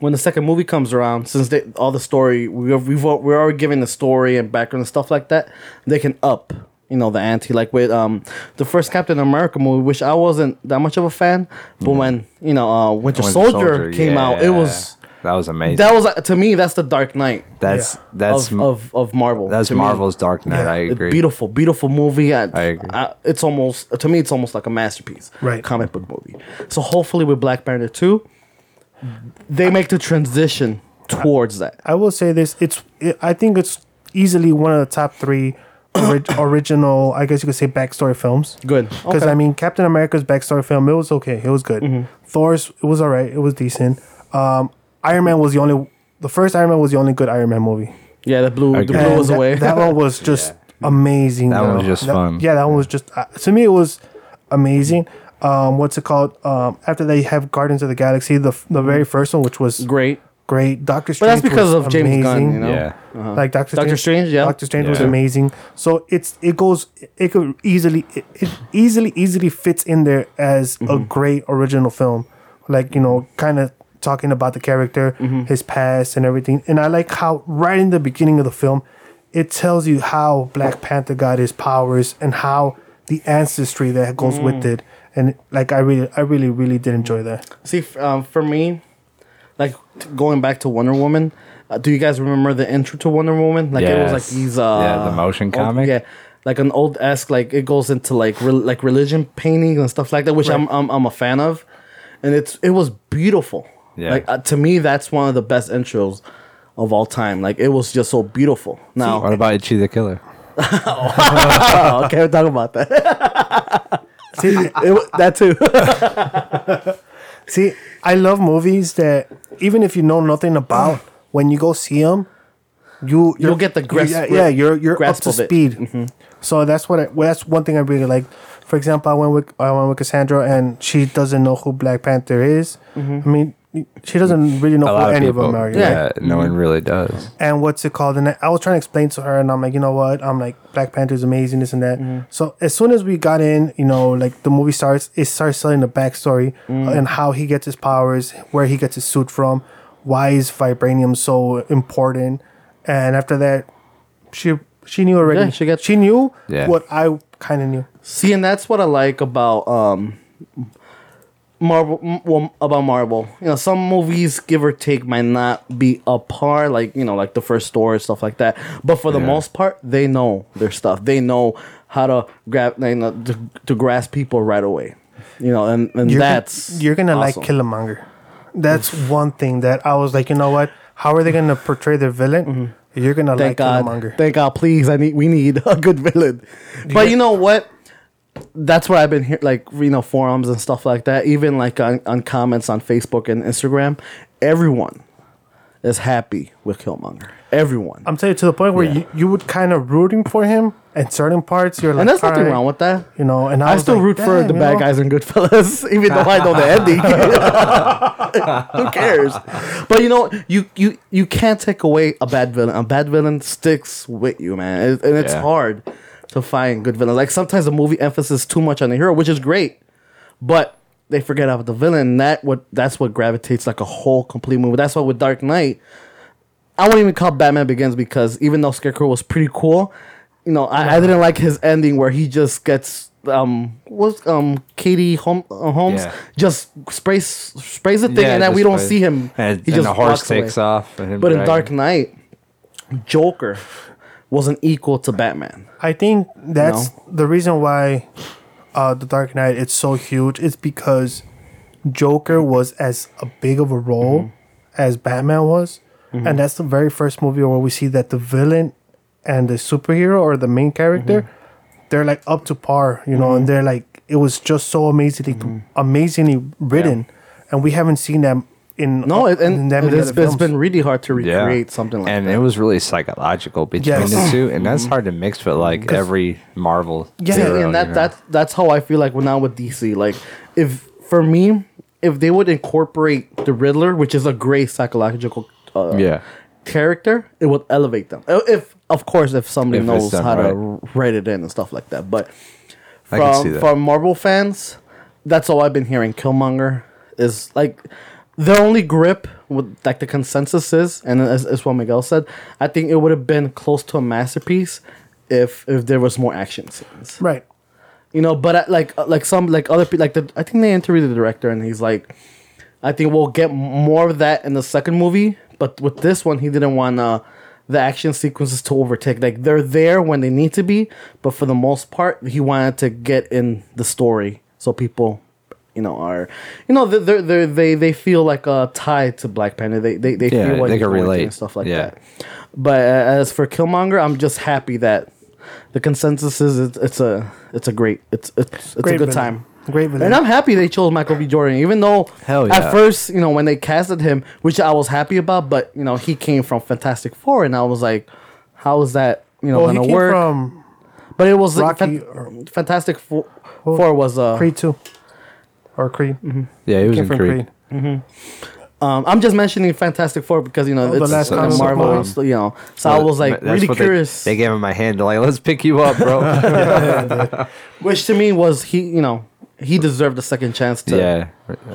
when the second movie comes around, since they, all the story we we've, we're already giving the story and background and stuff like that, they can up you know the ante. Like with um the first Captain America movie, which I wasn't that much of a fan, but when you know uh, Winter, Winter Soldier, came out, it was that was amazing. that was uh, to me that's the Dark Knight that's Yeah. that's of, of of Marvel. that's to me. Marvel's Dark Knight. I It's agree. beautiful, beautiful movie. I, I agree. it's almost to me, it's almost like a masterpiece. Right. Comic book movie. So hopefully with Black Panther two, they make the transition towards that. I will say this: it's it, I think it's easily one of the top three ori- original, I guess you could say, backstory films. Good. Because Okay. Mm-hmm. I mean, Captain America's backstory film, it was okay, it was good. Thor's, it was alright, it was decent. Um, Iron Man was the only, the first Iron Man was the only good Iron Man movie. Yeah, the blue, the blue was that, away. that one was just amazing. That one was just That- fun. Yeah, that one was just uh, to me it was amazing. Um, what's it called? Um, after they have Guardians of the Galaxy, the the very first one, which was Great. great. Doctor Strange, But Strange, that's because was of James Gunn, you know. Yeah. Like Doctor Doctor Strange, yeah. Doctor Strange was amazing. So it's it goes it could easily it, it easily easily fits in there as a Mm-hmm. great original film. Like you know, kind of talking about the character, Mm-hmm. his past, and everything. And I like how right in the beginning of the film, it tells you how Black Panther got his powers and how the ancestry that goes with Mm. it. And like I really, I really, really did enjoy that. See, um, for me, like t- going back to Wonder Woman. Uh, do you guys remember the intro to Wonder Woman? Like it was like these. Uh, Yeah, the motion old- comic? yeah, like an old esque. Like it goes into like re- like religion paintings and stuff like that, which I'm, I'm I'm a fan of, and it's it was beautiful. Yeah. Like uh, to me, that's one of the best intros of all time. Like it was just so beautiful. Now, What about Ichi the Killer? oh, okay, we're talking about that. See, It that too. See, I love movies that even if you know nothing about, when you go see them, you You'll get the grasp- Yeah, yeah, you're you're up to speed. Mm-hmm. So that's what I, well, that's one thing I really like. For example, I went with I went with Cassandra, and she doesn't know who Black Panther is. Mm-hmm. I mean, she doesn't really know who lot of any of people. them are. you Yeah, know? no one really does. and what's it called? And I- I was trying to explain to her, and I'm like, you know what? I'm like, Black Panther's amazing, this and that. So as soon as we got in, you know, like the movie starts, it starts telling the backstory uh, and how he gets his powers, where he gets his suit from, why is vibranium so important, and after that, she she knew already. Yeah, she gets- she knew Yeah. what I kind of knew. See, and that's what I like about um Marvel. m- Well, about Marvel, you know, some movies, give or take, might not be a par, like you know, like the first and stuff like that. But for the Yeah. most part, they know their stuff. They know how to grab, you know, to, to grasp people right away. You know, and, and You're that's gonna, you're gonna awesome. like Killmonger. That's one thing that I was like, you know what? How are they gonna portray their villain? You're gonna Mm-hmm. Thank like God. Killmonger. Thank God, please. I need we need a good villain. But you know what? That's where I've been here, like you know, forums and stuff like that. Even like on, on comments on Facebook and Instagram, everyone, is happy with Killmonger. Everyone. I'm telling you to the point where Yeah. you, you would kind of rooting for him at certain parts. You're like, and there's nothing "Alright," wrong with that. you know. And I, I still like, root for the bad know? guys in Goodfellas, even though I know the ending. Who cares? But you know, you you you can't take away a bad villain. A bad villain sticks with you, man, It- and it's Yeah. hard to find good villains. Like sometimes the movie emphasizes too much on the hero, which is great, but they forget about the villain. That what that's what gravitates like a whole complete movie. That's why with Dark Knight, I won't even call Batman Begins because even though Scarecrow was pretty cool, you know, I, I didn't like his ending where he just gets um what's um Katie Hom- uh, Holmes Yeah. just sprays sprays the thing Yeah, and then we don't by- see him. And, he and the horse walks away. takes off. But in Dark Knight, Joker wasn't equal to Batman. I think that's the reason why uh, the Dark Knight it's so huge. It's because Joker was as a big of a role Mm-hmm. as Batman was, and that's the very first movie where we see that the villain and the superhero or the main character, Mm-hmm. they're like up to par, you know, and they're like it was just so amazingly Mm-hmm. amazingly written, and we haven't seen them in No, it, in and that many it's, other it's films. been really hard to Yeah. recreate something like and that. And it was really psychological between Yes. the two, and that's hard to mix with like every Marvel. Yeah, See, hero, and that you know? that's that's how I feel like when now with DC. Like if for me, if they would incorporate the Riddler, which is a great psychological uh, yeah, character, it would elevate them. Uh, If of course if somebody If knows how to right. r- write it in and stuff like that. But I can see from that. from Marvel fans, that's all I've been hearing. Killmonger is like their only grip with like the consensus is, and as, as what Miguel said, I think it would have been close to a masterpiece if if there was more action scenes right. you know but uh, like uh, like some like other people like the i think they interviewed the director and he's like i think we'll get more of that in the second movie but with this one he didn't want uh the action sequences to overtake like they're there when they need to be but for the most part he wanted to get in the story so people you know are you know they they they they, they feel like a tie to black panther they they, they Yeah, feel like they he's can going relate. and stuff like Yeah. that but uh, as for killmonger i'm just happy that the consensus is it's, it's a it's a great it's it's, it's Great a good villain. time. Great villain. And I'm happy they chose Michael B. Jordan, even though Hell at first, you know, when they casted him, which I was happy about, but you know, he came from Fantastic Four, and I was like, how is that you know well, gonna came work? from but it was like, Rocky Fan- or- Fantastic Four, Four was uh, Creed two, or Creed. yeah, he was Came in from Creed. Creed. um, I'm just mentioning Fantastic Four because you know Oh, the it's last a comic Marvel, movie. so, you know. So I was like really what they- curious, They, gave him my hand, like, let's pick you up, bro. which to me was he, you know, he deserved a second chance to. yeah,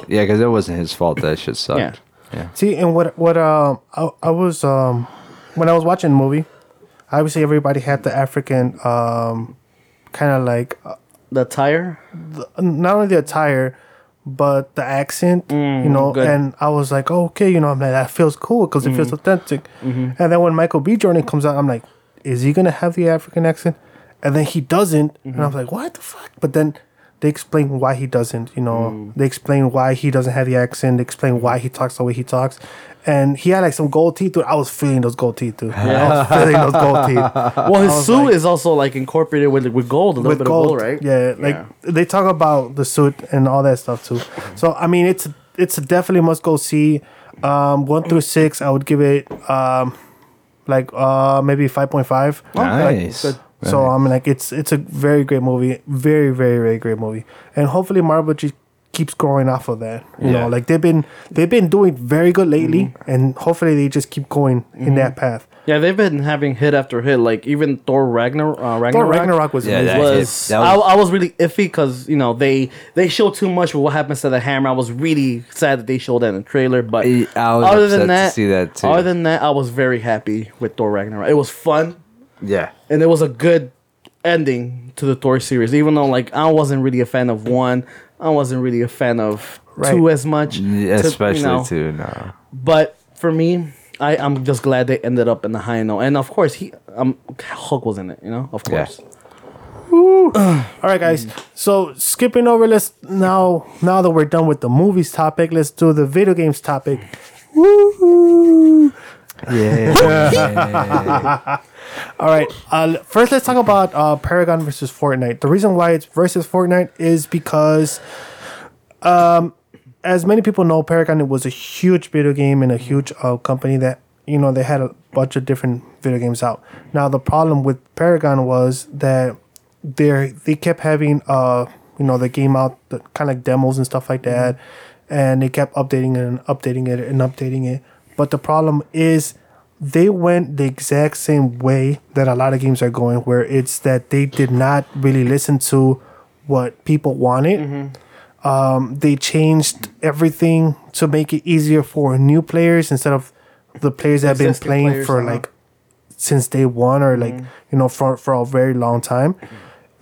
yeah, because it wasn't his fault that shit sucked. Yeah. Yeah, See, and what what um I, I was um when I was watching the movie, obviously everybody had the African um kind of like uh, The tire. not only the attire but the accent, you mm, know. good. And I was like, oh, okay, you know, I'm like that feels cool because it feels mm-hmm. authentic. Mm-hmm. And then when Michael B. Jordan comes out, I'm like, is he gonna have the African accent? And then he doesn't, and I'm mm-hmm. like, what the fuck? But then they explain why he doesn't. You know, they explain why he doesn't have the accent. They explain why he talks the way he talks. And he had like some gold teeth. Dude, I was feeling those gold teeth, dude. I was feeling those gold teeth. Well, his suit like- is also like incorporated with with gold, a little with bit gold, of gold, right? Yeah, like they talk about the suit and all that stuff too. So I mean, it's it's definitely must go see. Um, one through six, I would give it um, like uh maybe five point five. nice. Good. So I'm like, it's it's a very great movie, very very very great movie, and hopefully Marvel just keeps growing off of that. You Yeah. know, like they've been they've been doing very good lately, Mm-hmm. and hopefully they just keep going in that path. Yeah, they've been having hit after hit. Like even Thor Ragnar, uh, Ragnarok. Thor Ragnarok was Yeah, amazing. that- was, that I, was- I was really iffy because you know they they show too much with what happens to the hammer. I was really sad that they showed that in the trailer. But I- I was other upset than to that, see that, too. Other than that, I was very happy with Thor Ragnarok. It was fun yeah, and it was a good ending to the Thor series. Even though like I wasn't really a fan of one, I wasn't really a fan of two as much. Yeah, to- you especially know. too. No, But for me, I I'm just glad they ended up in the high note. And of course, he um Hulk was in it. You know, of Yeah. course. All right, guys. So skipping over, let's now now that we're done with the movies topic, let's do the video games topic. Woo! Yeah, All right. Uh, first, let's talk about uh, Paragon versus Fortnite. The reason why it's versus Fortnite is because um, as many people know, Paragon it was a huge video game and a huge uh, company that you know they had a bunch of different video games out. Now the problem with Paragon was that they they kept having uh you know the game out the kind of like demos and stuff like that, and they kept updating it and updating it and updating it. But the problem is they went the exact same way that a lot of games are going, where it's that they did not really listen to what people wanted. Um, they changed everything to make it easier for new players instead of the players that have been playing for uh-huh. like since day one or like you know for for a very long time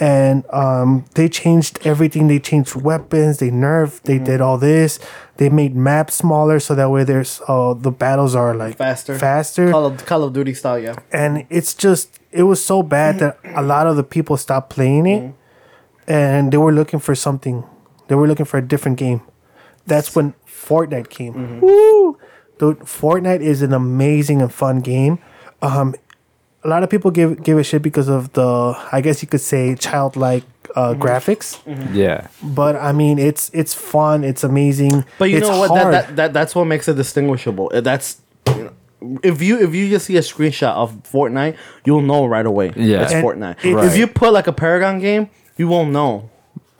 and um they changed everything. They changed weapons. They nerfed they did all this. They made maps smaller so that way there's uh the battles are like Faster. faster. Call of Call of Duty style, yeah. and it's just it was so bad that a lot of the people stopped playing it. And they were looking for something. They were looking for a different game. That's when fortnite came. Woo! dude fortnite is an amazing and fun game. Um a lot of people give give a shit because of the i guess you could say childlike uh, graphics Yeah. but i mean it's it's fun it's amazing But you it's know what? That, that that that's what makes it distinguishable. Uh, That's you know, if you if you just see a screenshot of Fortnite, you'll know right away. Yeah. it's And Fortnite. it- If you put like a Paragon game, you won't know.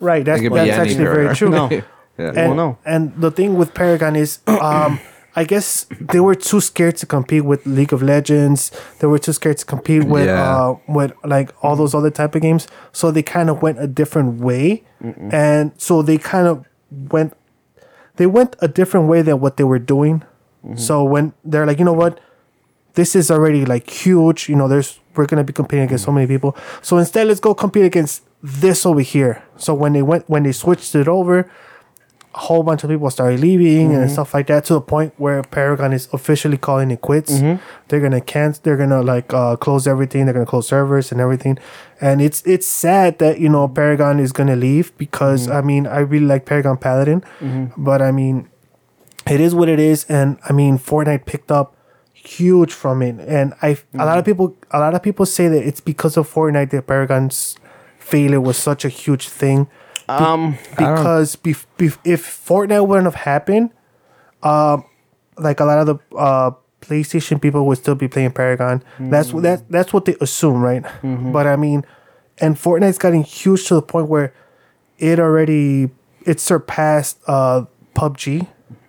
right that's, It could be that's actually anywhere. very true No. Yeah. and, no. and the thing with Paragon is, um, I guess they were too scared to compete with League of Legends. They were too scared to compete with Yeah. uh, with like all those other type of games. So they kind of went a different way, and so they kind of went they went a different way than what they were doing. So when they're like, you know what, this is already like huge. You know, there's we're gonna be competing against so many people. So instead, let's go compete against this over here. So when they went when they switched it over, a whole bunch of people started leaving and mm-hmm. stuff like that to the point where Paragon is officially calling it quits. Mm-hmm. They're gonna cancel. They're gonna like uh, close everything. They're gonna close servers and everything. And it's it's sad that you know Paragon is gonna leave because mm-hmm. I mean I really like Paragon Paladin, but I mean it is what it is. And I mean Fortnite picked up huge from it. And I a lot of people a lot of people say that it's because of Fortnite that Paragon's failure was such a huge thing Um, because bef- bef- if Fortnite wouldn't have happened, um, like a lot of the uh, PlayStation people would still be playing Paragon. That's what that that's what they assume, right? But I mean, and Fortnite's gotten huge to the point where it already it surpassed uh, PUBG.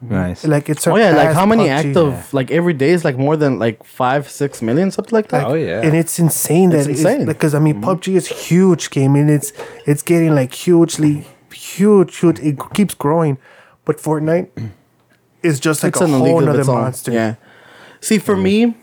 Nice. Like it's oh yeah, like how many PUBG. active like every day is like more than like five six million something like that. oh yeah. and it's insane that It's it's insane. because I mean mm-hmm. PUBG is huge game and it's it's getting like hugely huge huge it keeps growing, but Fortnite is just like it's a whole league of nother its own. monster. Yeah. See, for mm-hmm. me,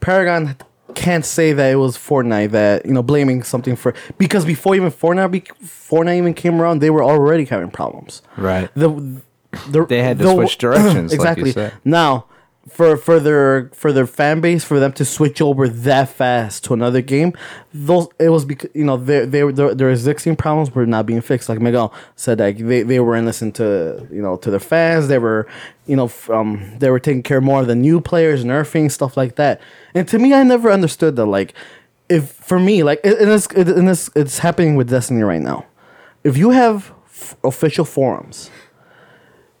Paragon can't say that it was Fortnite that you know blaming something for because before even Fortnite be, Fortnite even came around, they were already having problems. right. The, the They had to the- switch directions, like exactly. said. Now, for for their for their fan base, for them to switch over that fast to another game, those it was because you know their their their, their existing problems were not being fixed. Like Miguel said, like they, they weren't listening to you know to their fans. They were you know um they were taking care more of the new players, nerfing stuff like that. And to me, I never understood that. Like, if for me, like and it's and it's it's happening with Destiny right now. If you have f- official forums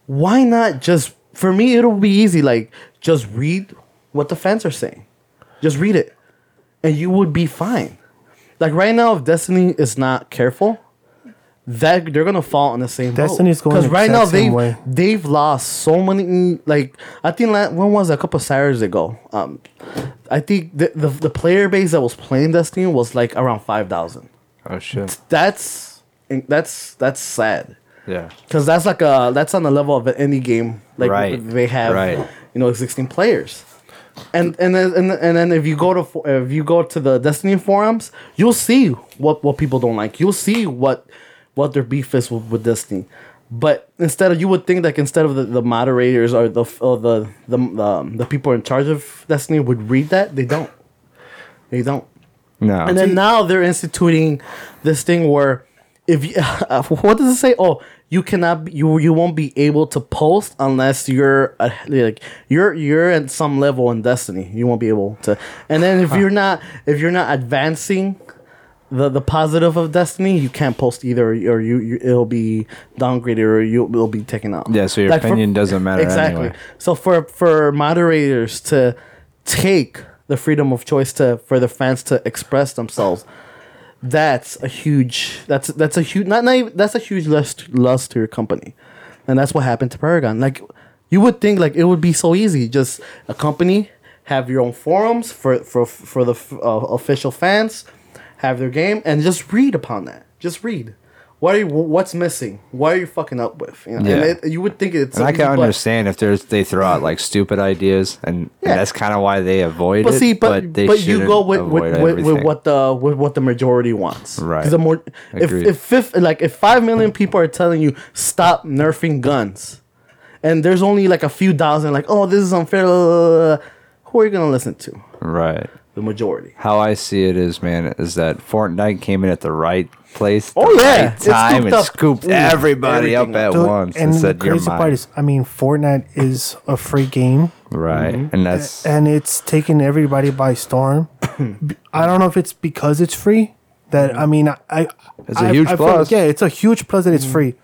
why not just for me it'll be easy like just read what the fans are saying. Just read it. And you would be fine. Like right now if destiny is not careful that they're gonna fall in the same Destiny's going because right now they've way. they've lost so many like i think la- when was it? a couple of Saturdays ago. Um i think the, the the player base that was playing destiny was like around 5000 oh shit. that's that's that's sad Yeah. because that's like a that's on the level of any game like Right, they have right. you know existing players and and then and, and then if you go to if you go to the destiny forums you'll see what what people don't like you'll see what what their beef is with, with destiny but instead of you would think like instead of the, the moderators or the or the the, the the people in charge of destiny would read that they don't they don't No. and then now they're instituting this thing where if you, what does it say? Oh, you cannot be, you you won't be able to post unless you're uh, like you're you're at some level in Destiny. You won't be able to. And then if you're not if you're not advancing the the positive of Destiny, you can't post either, or you, you it'll be downgraded, or you it'll be taken out. Yeah, so your Like, for- opinion doesn't matter exactly. anyway. So for for moderators to take the freedom of choice to for the fans to express themselves, that's a huge that's that's a huge not, not even, that's a huge loss loss to your company, and that's what happened to Paragon. Like you would think like it would be so easy, just a company have your own forums for for for the uh, official fans, have their game, and just read upon that. Just read. What are you? What's missing? What are you fucking up with? You know, Yeah. and it, you would think it's. And I can but- understand if there's they throw out like stupid ideas, and, and that's kind of why they avoid But it. see, but they but, you go with with, with, with what the with what the majority wants. Right. The more if if fifth, like if five million people are telling you stop nerfing guns, and there's only like a few thousand like oh this is unfair, who are you gonna listen to? right. The majority. How I see it is, man, is that Fortnite came in at the right place, the Oh, yeah. right It time, scooped and up scooped ooh, everybody up at Dude, once and, and the said, "You're crazy mine." part is, I mean, Fortnite is a free game, right, mm-hmm. and that's and it's taking everybody by storm. I don't know if it's because it's free. That I mean, I, I It's a I- huge I feel plus. like, yeah, it's a huge plus that it's mm-hmm. free.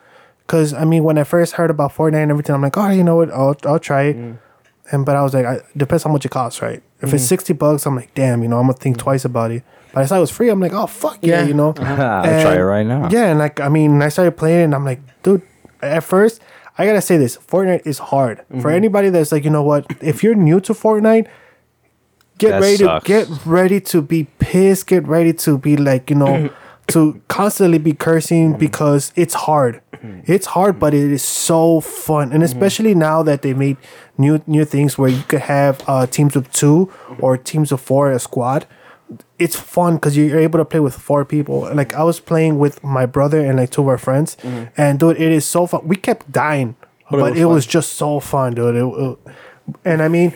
Because I mean, when I first heard about Fortnite and everything, I'm like, oh, you know what? I'll I'll try it. Mm. And but I was like, I, depends how much it costs, right? If it's sixty bucks, I'm like, damn, you know, I'm gonna think twice about it. But I saw it was free. I'm like, oh fuck yeah, Yeah. you know. I'll try it right now. Yeah, and like I mean, I started playing, and I'm like, dude. At first, I gotta say this: Fortnite is hard Mm-hmm. for anybody that's like, you know what? If you're new to Fortnite, get That ready sucks. to get ready to be pissed. Get ready to be like, you know, to constantly be cursing because it's hard. It's hard, but it is so fun, and especially now that they made new new things where you could have uh, teams of two or teams of four, a squad it's fun because you're able to play with four people. Like I was playing with my brother and like two of our friends, and dude, it is so fun. We kept dying, but, Mm-hmm. it it, was was, just so fun, dude. It- it- and I mean,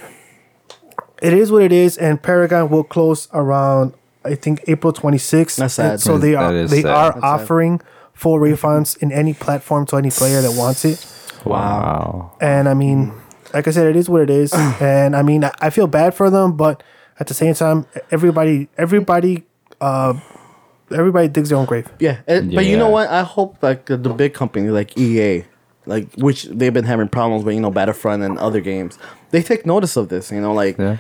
it is what it is. And Paragon will close around I think April 26th. That's sad. So they are they sad. are That's sad. offering full refunds in any platform to any player that wants it. wow. And I mean, like I said, it is what it is. and I mean, I, I feel bad for them, but at the same time, everybody, everybody, uh, everybody digs their own grave. Yeah, and, but you know what? I hope like the, the big company like EA, like which they've been having problems with, you know, Battlefront and other games. They take notice of this. You know, like Yeah.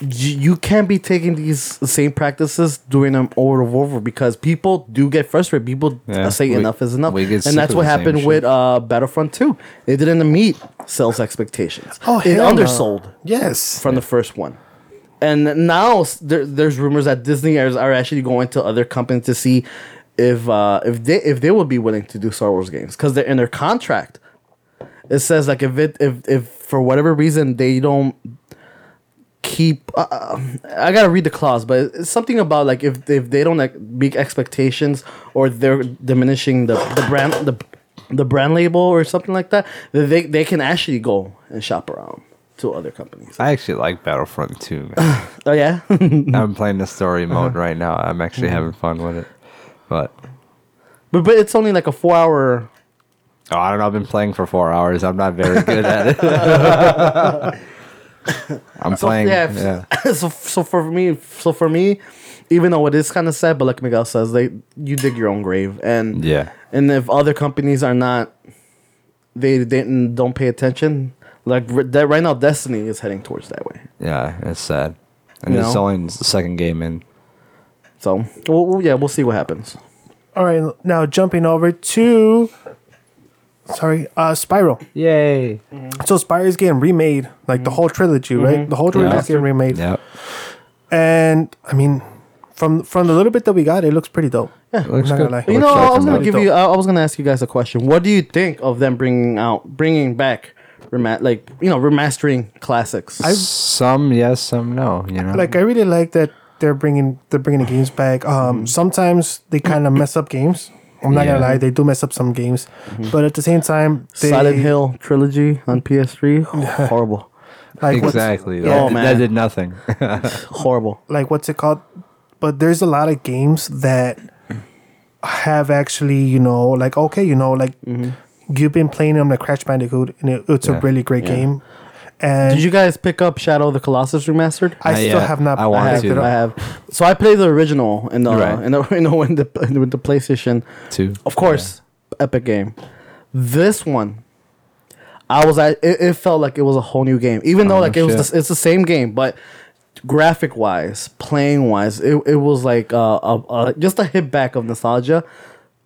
You, you can't be taking these same practices doing them over and over because people do get frustrated. People Yeah, say we- enough is enough, we get sick and that's what happened shit. with uh, Battlefront Two. It didn't meet sales expectations. Oh, it hell no. undersold Yes. from the first one. And now there, there's rumors that Disney are, are actually going to other companies to see if uh, if they if they would be willing to do Star Wars games because they're in their contract. It says like if it if if for whatever reason they don't keep uh, uh, I gotta read the clause, but it's something about like if if they don't like meet expectations or they're diminishing the the brand the the brand label or something like that, they they can actually go and shop around to other companies. I actually like Battlefront 2. Man. Oh yeah. I'm playing the story Uh-huh. mode right now. I'm actually Mm-hmm. having fun with it. But But but it's only like a four hour. oh, I don't know. I've been playing for four hours. I'm not very good at it. I'm playing. yeah. Yeah. so so for me, so for me, even though it is kind of sad, but like Miguel says, they you dig your own grave, and Yeah. and if other companies are not, they they don't pay attention. Like that right now, Destiny is heading towards that way. Yeah. It's sad. And You it's know? only the second game in. So well, well, yeah, we'll see what happens. All right, now jumping over to, sorry, uh, Spyro. Yay. So Spyro is getting remade, like the whole trilogy, right? The whole trilogy is getting remade, Yep. and I mean, from from the little bit that we got, it looks pretty dope. Yeah, looks good. You Looks know, I was gonna mod. give you. I I was gonna ask you guys a question. What do you think of them bringing out, bringing back, rema- like you know, remastering classics? Some yes, some no. You know. like I really like that they're bringing they're bringing the games back. Um, sometimes they kind of mess up games. I'm not gonna lie, they do mess up some games, mm-hmm. but at the same time, they, Silent Hill trilogy on PS3, horrible, like exactly. yeah. That, Oh, that did nothing. horrible. like what's it called? But there's a lot of games that have actually, you know, like okay, you know, like mm-hmm. you've been playing on the Crash Bandicoot, and it, it's Yeah. a really great Yeah. game. And Did you guys pick up Shadow of the Colossus remastered? I Not still yet. have not. I wanted picked to, it though. up. I have. So I played the original in the Right. in the you know in the with the PlayStation. Two. Of course, epic game. This one, I was at. It, it felt like it was a whole new game, even though Oh, like it was the, it's the same game, but graphic wise, playing wise, it, it was like uh, a, a just a hit back of nostalgia.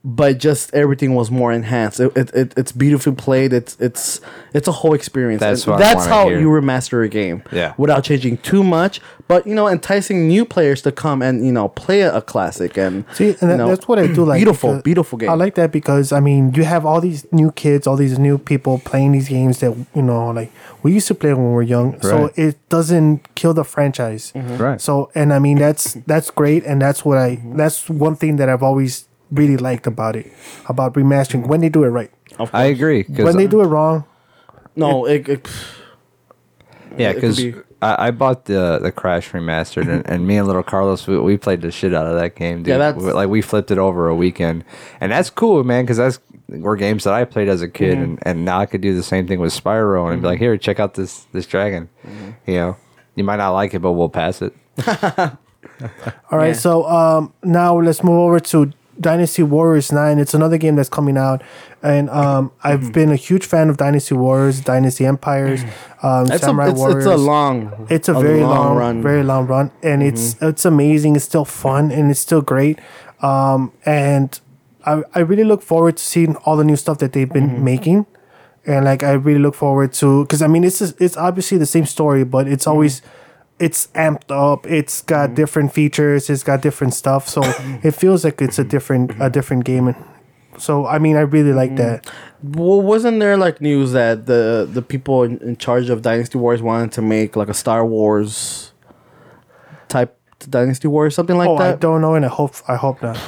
But just everything was more enhanced. It, it, it it's beautifully played. It's it's it's a whole experience. That's what that's wanna how hear. you remaster a game. Yeah. Without changing too much, but you know, enticing new players to come and you know play a, a classic and See, and you that, know, that's what I do like. Beautiful, beautiful game. I like that because I mean, you have all these new kids, all these new people playing these games that you know, like we used to play when we were young. So it doesn't kill the franchise. Mm-hmm. Right. So, and I mean, that's that's great, and that's what I that's one thing that I've always really liked about it, about remastering when they do it right. Of I course. agree. 'cause- When they do it wrong, No, it, it, Yeah, It could because be- I, I bought the the Crash remastered, and, and me and little Carlos we, we played the shit out of that game. Dude. Yeah, that's- We- like we flipped it over a weekend, and that's cool, man. Because that's were games that I played as a kid, Mm-hmm. and, and now I could do the same thing with Spyro, and be like, here, check out this this dragon. Mm-hmm. You know, you might not like it, but we'll pass it. All right, Yeah. so um, now let's move over to Dynasty Warriors 9. It's another game that's coming out. And um, I've Mm-hmm. been a huge fan of Dynasty Warriors, Dynasty Empires, um, it's, a, Samurai it's, Warriors. it's a long. It's a, very long, run. Mm-hmm. very long run, and it's it's amazing. It's still fun and it's still great. Um, and I I really look forward to seeing all the new stuff that they've been Mm-hmm. making, and like I really look forward to because I mean it's just, it's obviously the same story, but it's always it's amped up. It's got Mm-hmm. different features. It's got different stuff. So it feels like it's a different a different game. So I mean I really like Mm. that. Well, wasn't there like news that the the people in, in charge of Dynasty Wars wanted to make like a Star Wars type Dynasty Wars, something like oh, I that? don't know, and I hope I hope not.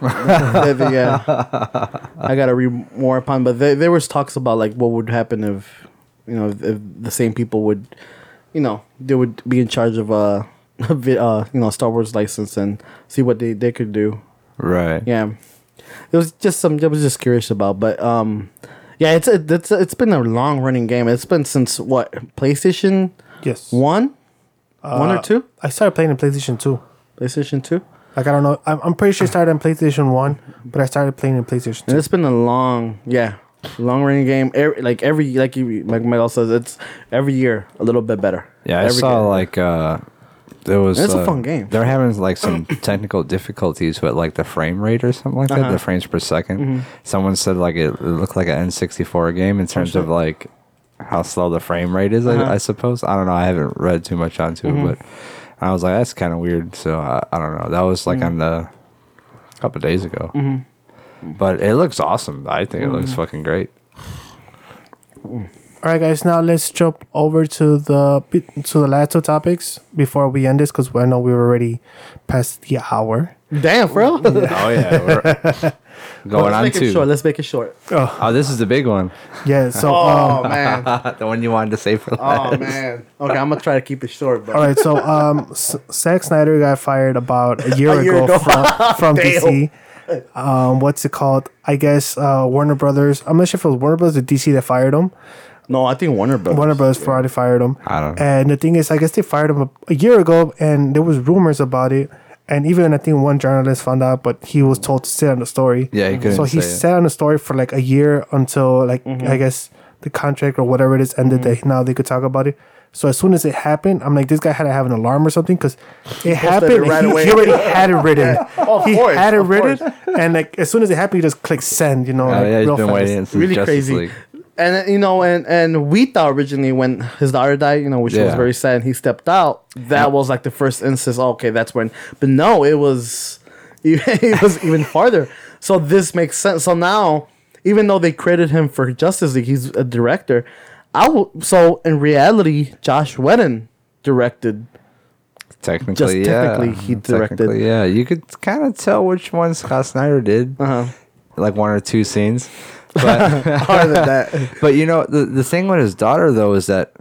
yeah, yeah. I gotta read more upon, but there, there was talks about like what would happen if you know if, if the same people would, you know, they would be in charge of uh, a vi- uh you know Star Wars license and see what they they could do. Right. Yeah, it was just some. I was just curious about, but um, yeah, it's a, it's a, it's been a long running game. It's been since what PlayStation Yes, one, one or Uh, two, I started playing in PlayStation Two. PlayStation two. Like I don't know. I'm, I'm pretty sure I started on PlayStation One, but I started playing in PlayStation And Two. it's been a long, yeah, long running game. Every, like every, like you, like Michael says, it's every year a little bit better. Yeah, I every saw game. like uh there was It's a uh, fun game. They're having like some technical difficulties with like the frame rate or something like that, Uh-huh. Mm-hmm. the frames per 2nd Someone said like it, it looked like an N64 game in terms of like how slow the frame rate is. Uh-huh. I, I suppose I don't know. I haven't read too much onto Mm-hmm. it, but I was like, that's kind of weird. So I, I don't know. That was like Mm-hmm. on the a couple days ago. But it looks awesome. I think it looks fucking great. All right, guys. Now let's jump over to the to the last two topics before we end this, because I know we're already past the hour. Damn, bro. Oh yeah, we're going Let's on make it to. short. Let's make it short. Oh, this is the big one. Yeah. So, Oh um, man. the one you wanted to say for last. Oh man. Okay, I'm gonna try to keep it short, but all right. So, um, S- Zack Snyder got fired about a year, A year ago, ago. from, from DC. Um, what's it called? I guess uh, Warner Brothers. I'm not sure if it was Warner Brothers or DC that fired him. no, I think Warner Brothers. Warner Brothers probably fired him. I don't know. And the thing is, I guess they fired him a, a year ago, and there was rumors about it. And even I think one journalist found out, but he was told to sit on the story. Yeah, he couldn't So he say it. sat on the story for like a year until like Mm-hmm. I guess the contract or whatever it is ended. That now they could talk about it. So as soon as it happened, I'm like, this guy had to have an alarm or something because it happened. it right he, away. he already had it written. Oh, of he course, had it written, course. and like as soon as it happened, he just clicked send. You know, Oh, like, yeah, he's real been fast. waiting since really Justice crazy. League. And you know, and and we thought originally when his daughter died, you know, which was very sad, and he stepped out. That was like the first instance. oh, okay, that's when. But no, it was, it was even farther. So this makes sense. So now, even though they credited him for Justice League, he's a director. I will. So in reality, Josh Whedon directed. Technically, Just yeah. technically, he directed- Technically, yeah. You could kind of tell which one Scott Snyder did, Uh huh. like one or two scenes. But Harder than that. but you know the the thing with his daughter though is that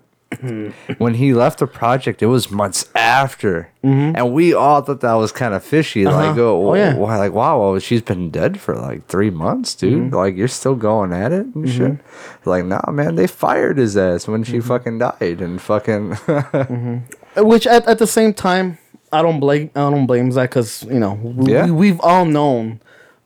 when he left the project, it was months after, Mm-hmm. and we all thought that was kind of fishy. Like, oh, Oh, yeah. why? Like, wow, well, she's been dead for like three months, dude. Mm-hmm. Like, you're still going at it and shit. Like, nah, man, they fired his ass when Mm-hmm. she fucking died, and fucking Which at, at the same time, I don't blame I don't blame Zach because you know we, Yeah. we've all known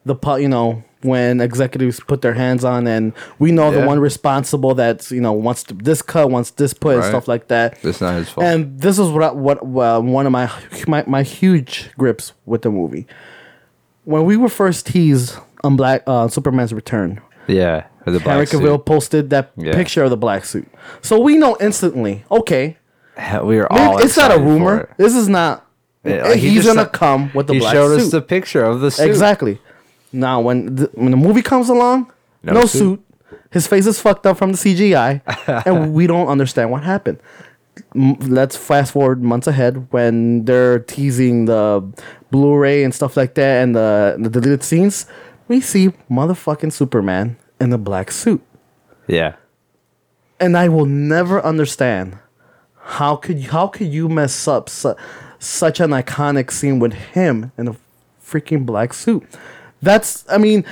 the you know when executives put their hands on and we know the one responsible that's you know wants to, this cut wants this put and stuff like that. it's not his fault. And this is what I, what uh, one of my, my my huge grips with the movie. When we were first teased on Black uh, Superman's return, yeah, the Henry black suit. Cavill posted that Yeah. picture of the black suit, so we know instantly. Okay, we maybe all. it's not a rumor. This is not. Yeah, like, he he's gonna said- come with the he black showed suit. us the picture of the suit. exactly. Now, when the, when the movie comes along, No no, suit. suit. His face is fucked up from the CGI, and we don't understand what happened. M- Let's fast forward months ahead when they're teasing the Blu-ray and stuff like that, and the, the deleted scenes. We see motherfucking Superman in a black suit, Yeah. and I will never understand how could how could you mess up su- such an iconic scene with him in a freaking black suit? That's I mean,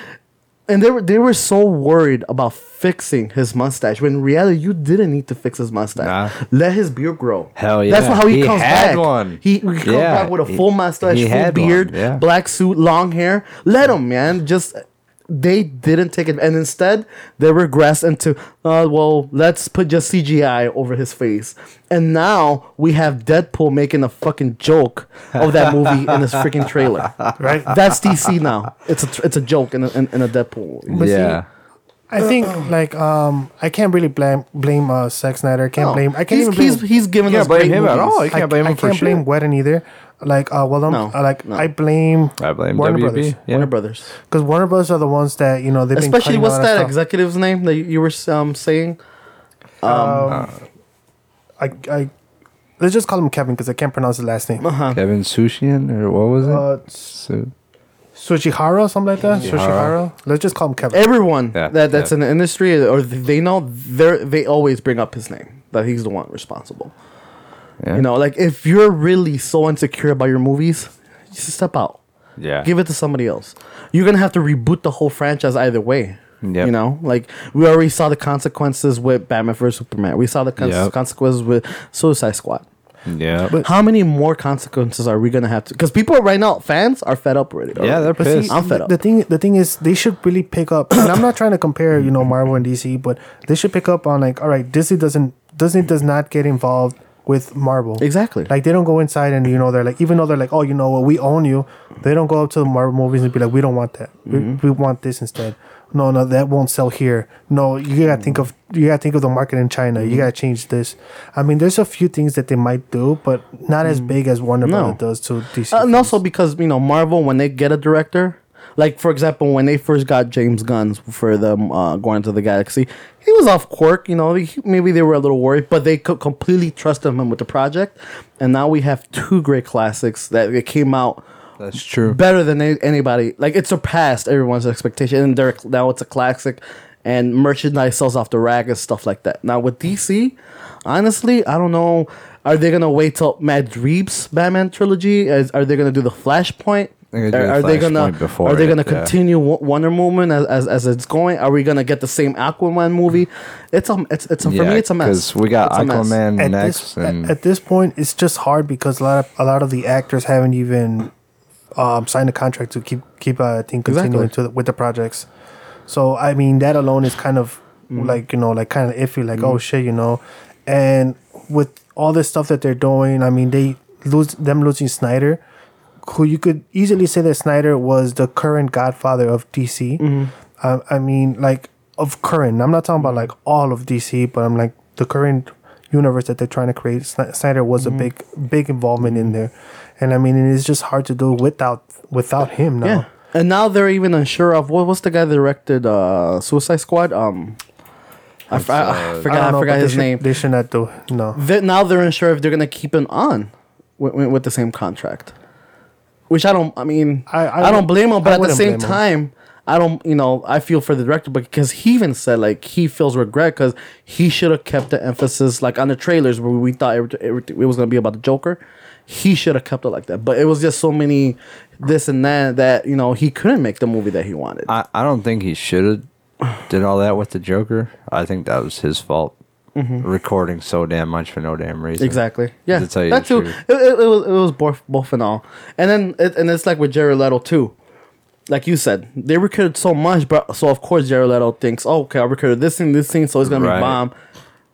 and they were they were so worried about fixing his mustache when in reality you didn't need to fix his mustache. Nah. Let his beard grow. Hell yeah. That's how he, He comes had back. one. He, he comes Yeah, back with a full mustache, he full beard, yeah. black suit, long hair. Let him, man. Just they didn't take it, and instead they regressed into, uh, well, let's put just CGI over his face, and now we have Deadpool making a fucking joke of that movie in his freaking trailer. right? That's DC now. It's a tr- it's a joke in a, in, in a Deadpool movie. But see, yeah. I think like um I can't really blame blame uh Zack Snyder. I can't No. blame. I can't he's, even blame. he's he's given us can't blame great him at all. You can't I, blame I him for can't blame shit. Whedon either. Like uh well I'm, No, like no. I blame I blame Warner WB. Brothers. Yeah. Warner Brothers, because Warner Brothers are the ones that you know they've been especially cutting a what's lot of that stuff. executive's name that you, you were um, saying? I I let's just call him Kevin because I can't pronounce his last name. Uh-huh. Kevin Sushian or what was it? Uh, Su- Sushihara, something like that. Sushihara. Sushihara. Let's just call him Kevin. Everyone Yeah, that that's yeah. in the industry or they know they they always bring up his name that he's the one responsible. Yeah. You know, like if you're really so insecure about your movies, just step out. yeah. Give it to somebody else. You're gonna have to reboot the whole franchise either way. Yep. You know, like we already saw the consequences with Batman vs Superman. We saw the cons- Yep. consequences with Suicide Squad. yeah. But- How many more consequences are we gonna have to? Because people right now, fans are fed up already. Yeah, they're But see, pissed. I'm fed the- up. The thing, the thing is, they should really pick up. And I'm not trying to compare, you know, Marvel and DC, but they should pick up on like, all right, Disney doesn't, Disney does not get involved with Marvel. Exactly. Like they don't go inside and you know they're like, even though they're like, oh, you know what, we own you. They don't go up to the Marvel movies and be like, we don't want that. Mm-hmm. We, we want this instead. No, no, that won't sell here. No, you gotta think of you gotta think of the market in China. Mm-hmm. You gotta change this. I mean, there's a few things that they might do, but not as big as Warner. No. Does to DC. Uh, and also because you know Marvel when they get a director, like for example when they first got James Gunn for them uh, going into the Galaxy, he was off quirk. You know, he, maybe they were a little worried, but they could completely trust him with the project. And now we have two great classics that it came out That's true. better than anybody. Like it surpassed everyone's expectation, and they're, now it's a classic, and merchandise sells off the rack and stuff like that. Now with DC, honestly, I don't know. Are they gonna wait till Matt Reeves' Batman trilogy? Is, are they gonna do the Flashpoint? They're Are, do are the they gonna before are they it, gonna yeah. continue Wo- Wonder Woman as, as as it's going? Are we gonna get the same Aquaman movie? It's a it's it's a, for me it's a mess. Because we got It's. Aquaman at next, this and at, at this point, it's just hard because a lot of a lot of the actors haven't even um, signed a contract to keep keep uh, I think continuing Exactly. to the, with the projects. So I mean that alone is kind of Mm-hmm. like you know like kind of iffy. Like oh shit, you know, and with all this stuff that they're doing, I mean they lose them losing Snyder, who you could easily say that Snyder was the current Godfather of DC. Mm-hmm. Uh, I mean like of current. I'm not talking about like all of DC, but I'm like the current universe that they're trying to create. Snyder was Mm-hmm. a big big involvement in there, and I mean it's just hard to do without without him now. Yeah. And now they're even unsure of what was the guy that directed uh, Suicide Squad? Um, I, f- I- I uh, forgot. I, know, forgot his should, name. They should not do no. They- now they're unsure if they're gonna keep him on with, with the same contract. Which I don't. I mean, I- I, I don't blame him, but I at the same blame him. time, I don't, you know, I feel for the director, but because he even said like he feels regret because he should have kept the emphasis like on the trailers where we thought everything, everything it was gonna be about the Joker. He should have kept it like that, but it was just so many this and that that you know he couldn't make the movie that he wanted. I, I don't think he should have did all that with the Joker. I think that was his fault. Recording so damn much for no damn reason. Mm-hmm. Exactly. Yeah. To tell you that too. It, it, it was it was both both and all, and then it, and it's like with Jared Leto too. Like you said, they recorded so much, but so of course Jared Leto thinks, oh, okay, I recorded this thing, this thing, so it's gonna Right. be bomb.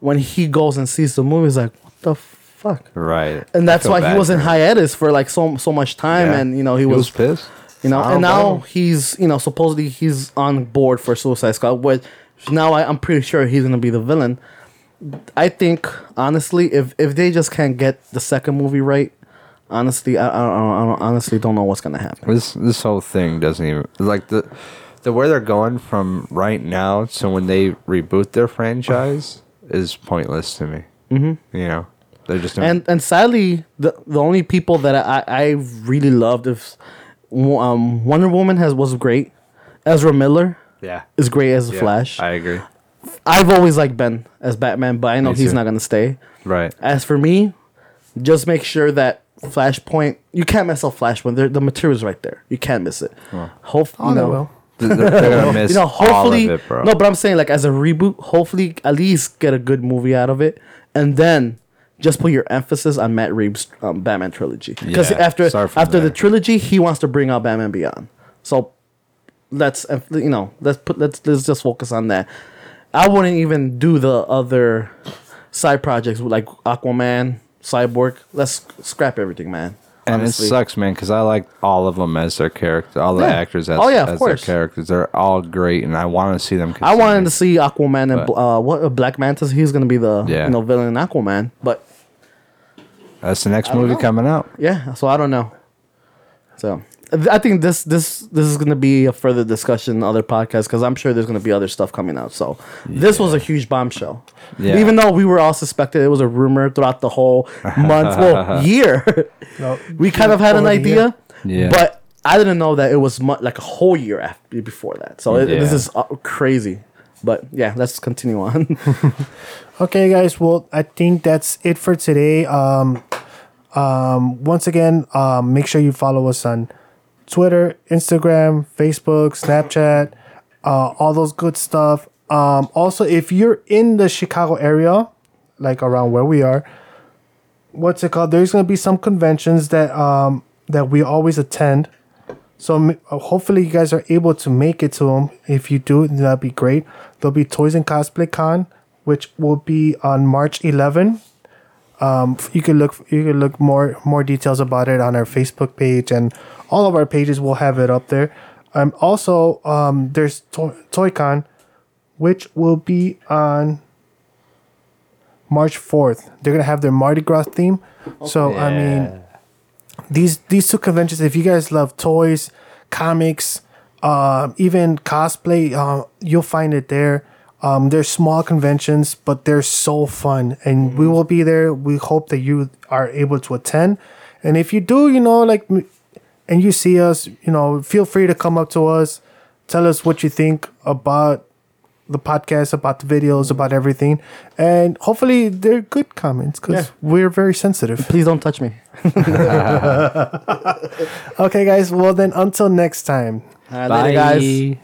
When he goes and sees the movie, he's like, what the fuck? Right. And that's why he was in hiatus for like so so much time, Yeah. and you know he, He was, was pissed. you know, and now he's you know supposedly he's on board for Suicide Squad, which now I, I'm pretty sure he's gonna be the villain. I think honestly, if if they just can't get the second movie right, honestly, I I, I, I honestly don't know what's gonna happen. This this whole thing doesn't even like the the where they're going from right now to when they reboot their franchise is pointless to me. Mm-hmm. You know, they're just And and sadly, the the only people that I I really loved is um Wonder Woman has was great. Ezra Miller yeah, is great as yeah, Flash. I agree. I've always liked Ben as Batman, but I know Me he's too. not gonna stay. Right. As for me, just make sure that Flashpoint you can't mess up Flashpoint. The, the material's right there. You can't miss it. Hopefully, Oh, you they know, will. They're, they're gonna miss you know, hopefully, all of it, bro. no. But I'm saying like as a reboot, hopefully at least get a good movie out of it, and then just put your emphasis on Matt Reeves' um, Batman trilogy. Because Yeah, after start from after the trilogy, he wants to bring out Batman Beyond. So let's you know let's put let's let's just focus on that. I wouldn't even do the other side projects like Aquaman, Cyborg. Let's scrap everything, man. and honestly. it sucks, man, because I like all of them as their character, all the Yeah. actors as, Oh, yeah, as their characters. They're all great, and I want to see them. I wanted to see Aquaman and But- uh, what uh, Black Manta. He's gonna be the Yeah. you know villain in Aquaman, but That's the next movie know. coming out. yeah. So I don't know. So I think this this this is gonna be a further discussion in other podcasts because I'm sure there's gonna be other stuff coming out. So this was a huge bombshell. Yeah. Even though we were all suspected, it was a rumor throughout the whole month, well, year. No, we kind of had an idea. Yeah. but I didn't know that it was mu- like a whole year after before that. So it, this is uh, crazy. But yeah, let's continue on. Okay, guys. Well, I think that's it for today. Um, um, once again, um, make sure you follow us on Twitter, Instagram, Facebook, Snapchat, uh, all those good stuff. Um, also, if you're in the Chicago area, like around where we are, what's it called? There's gonna be some conventions that um that we always attend. So uh, hopefully you guys are able to make it to them. If you do, that'd be great. There'll be Toys and Cosplay Con, which will be on March 11. Um, you can look you can look more more details about it on our Facebook page and all of our pages will have it up there. Um, also, um, there's Toy ToyCon, which will be on March 4th. They're gonna have their Mardi Gras theme. So I mean, these these two conventions if you guys love toys comics um, even cosplay uh, you'll find it there um, they're small conventions but they're so fun and we will be there we hope that you are able to attend and if you do you know like and you see us you know feel free to come up to us tell us what you think about the podcast about the videos about everything and hopefully they're good comments because Yeah. we're very sensitive Please don't touch me. Okay, guys. Well, then until next time. All right, later, guys. Bye.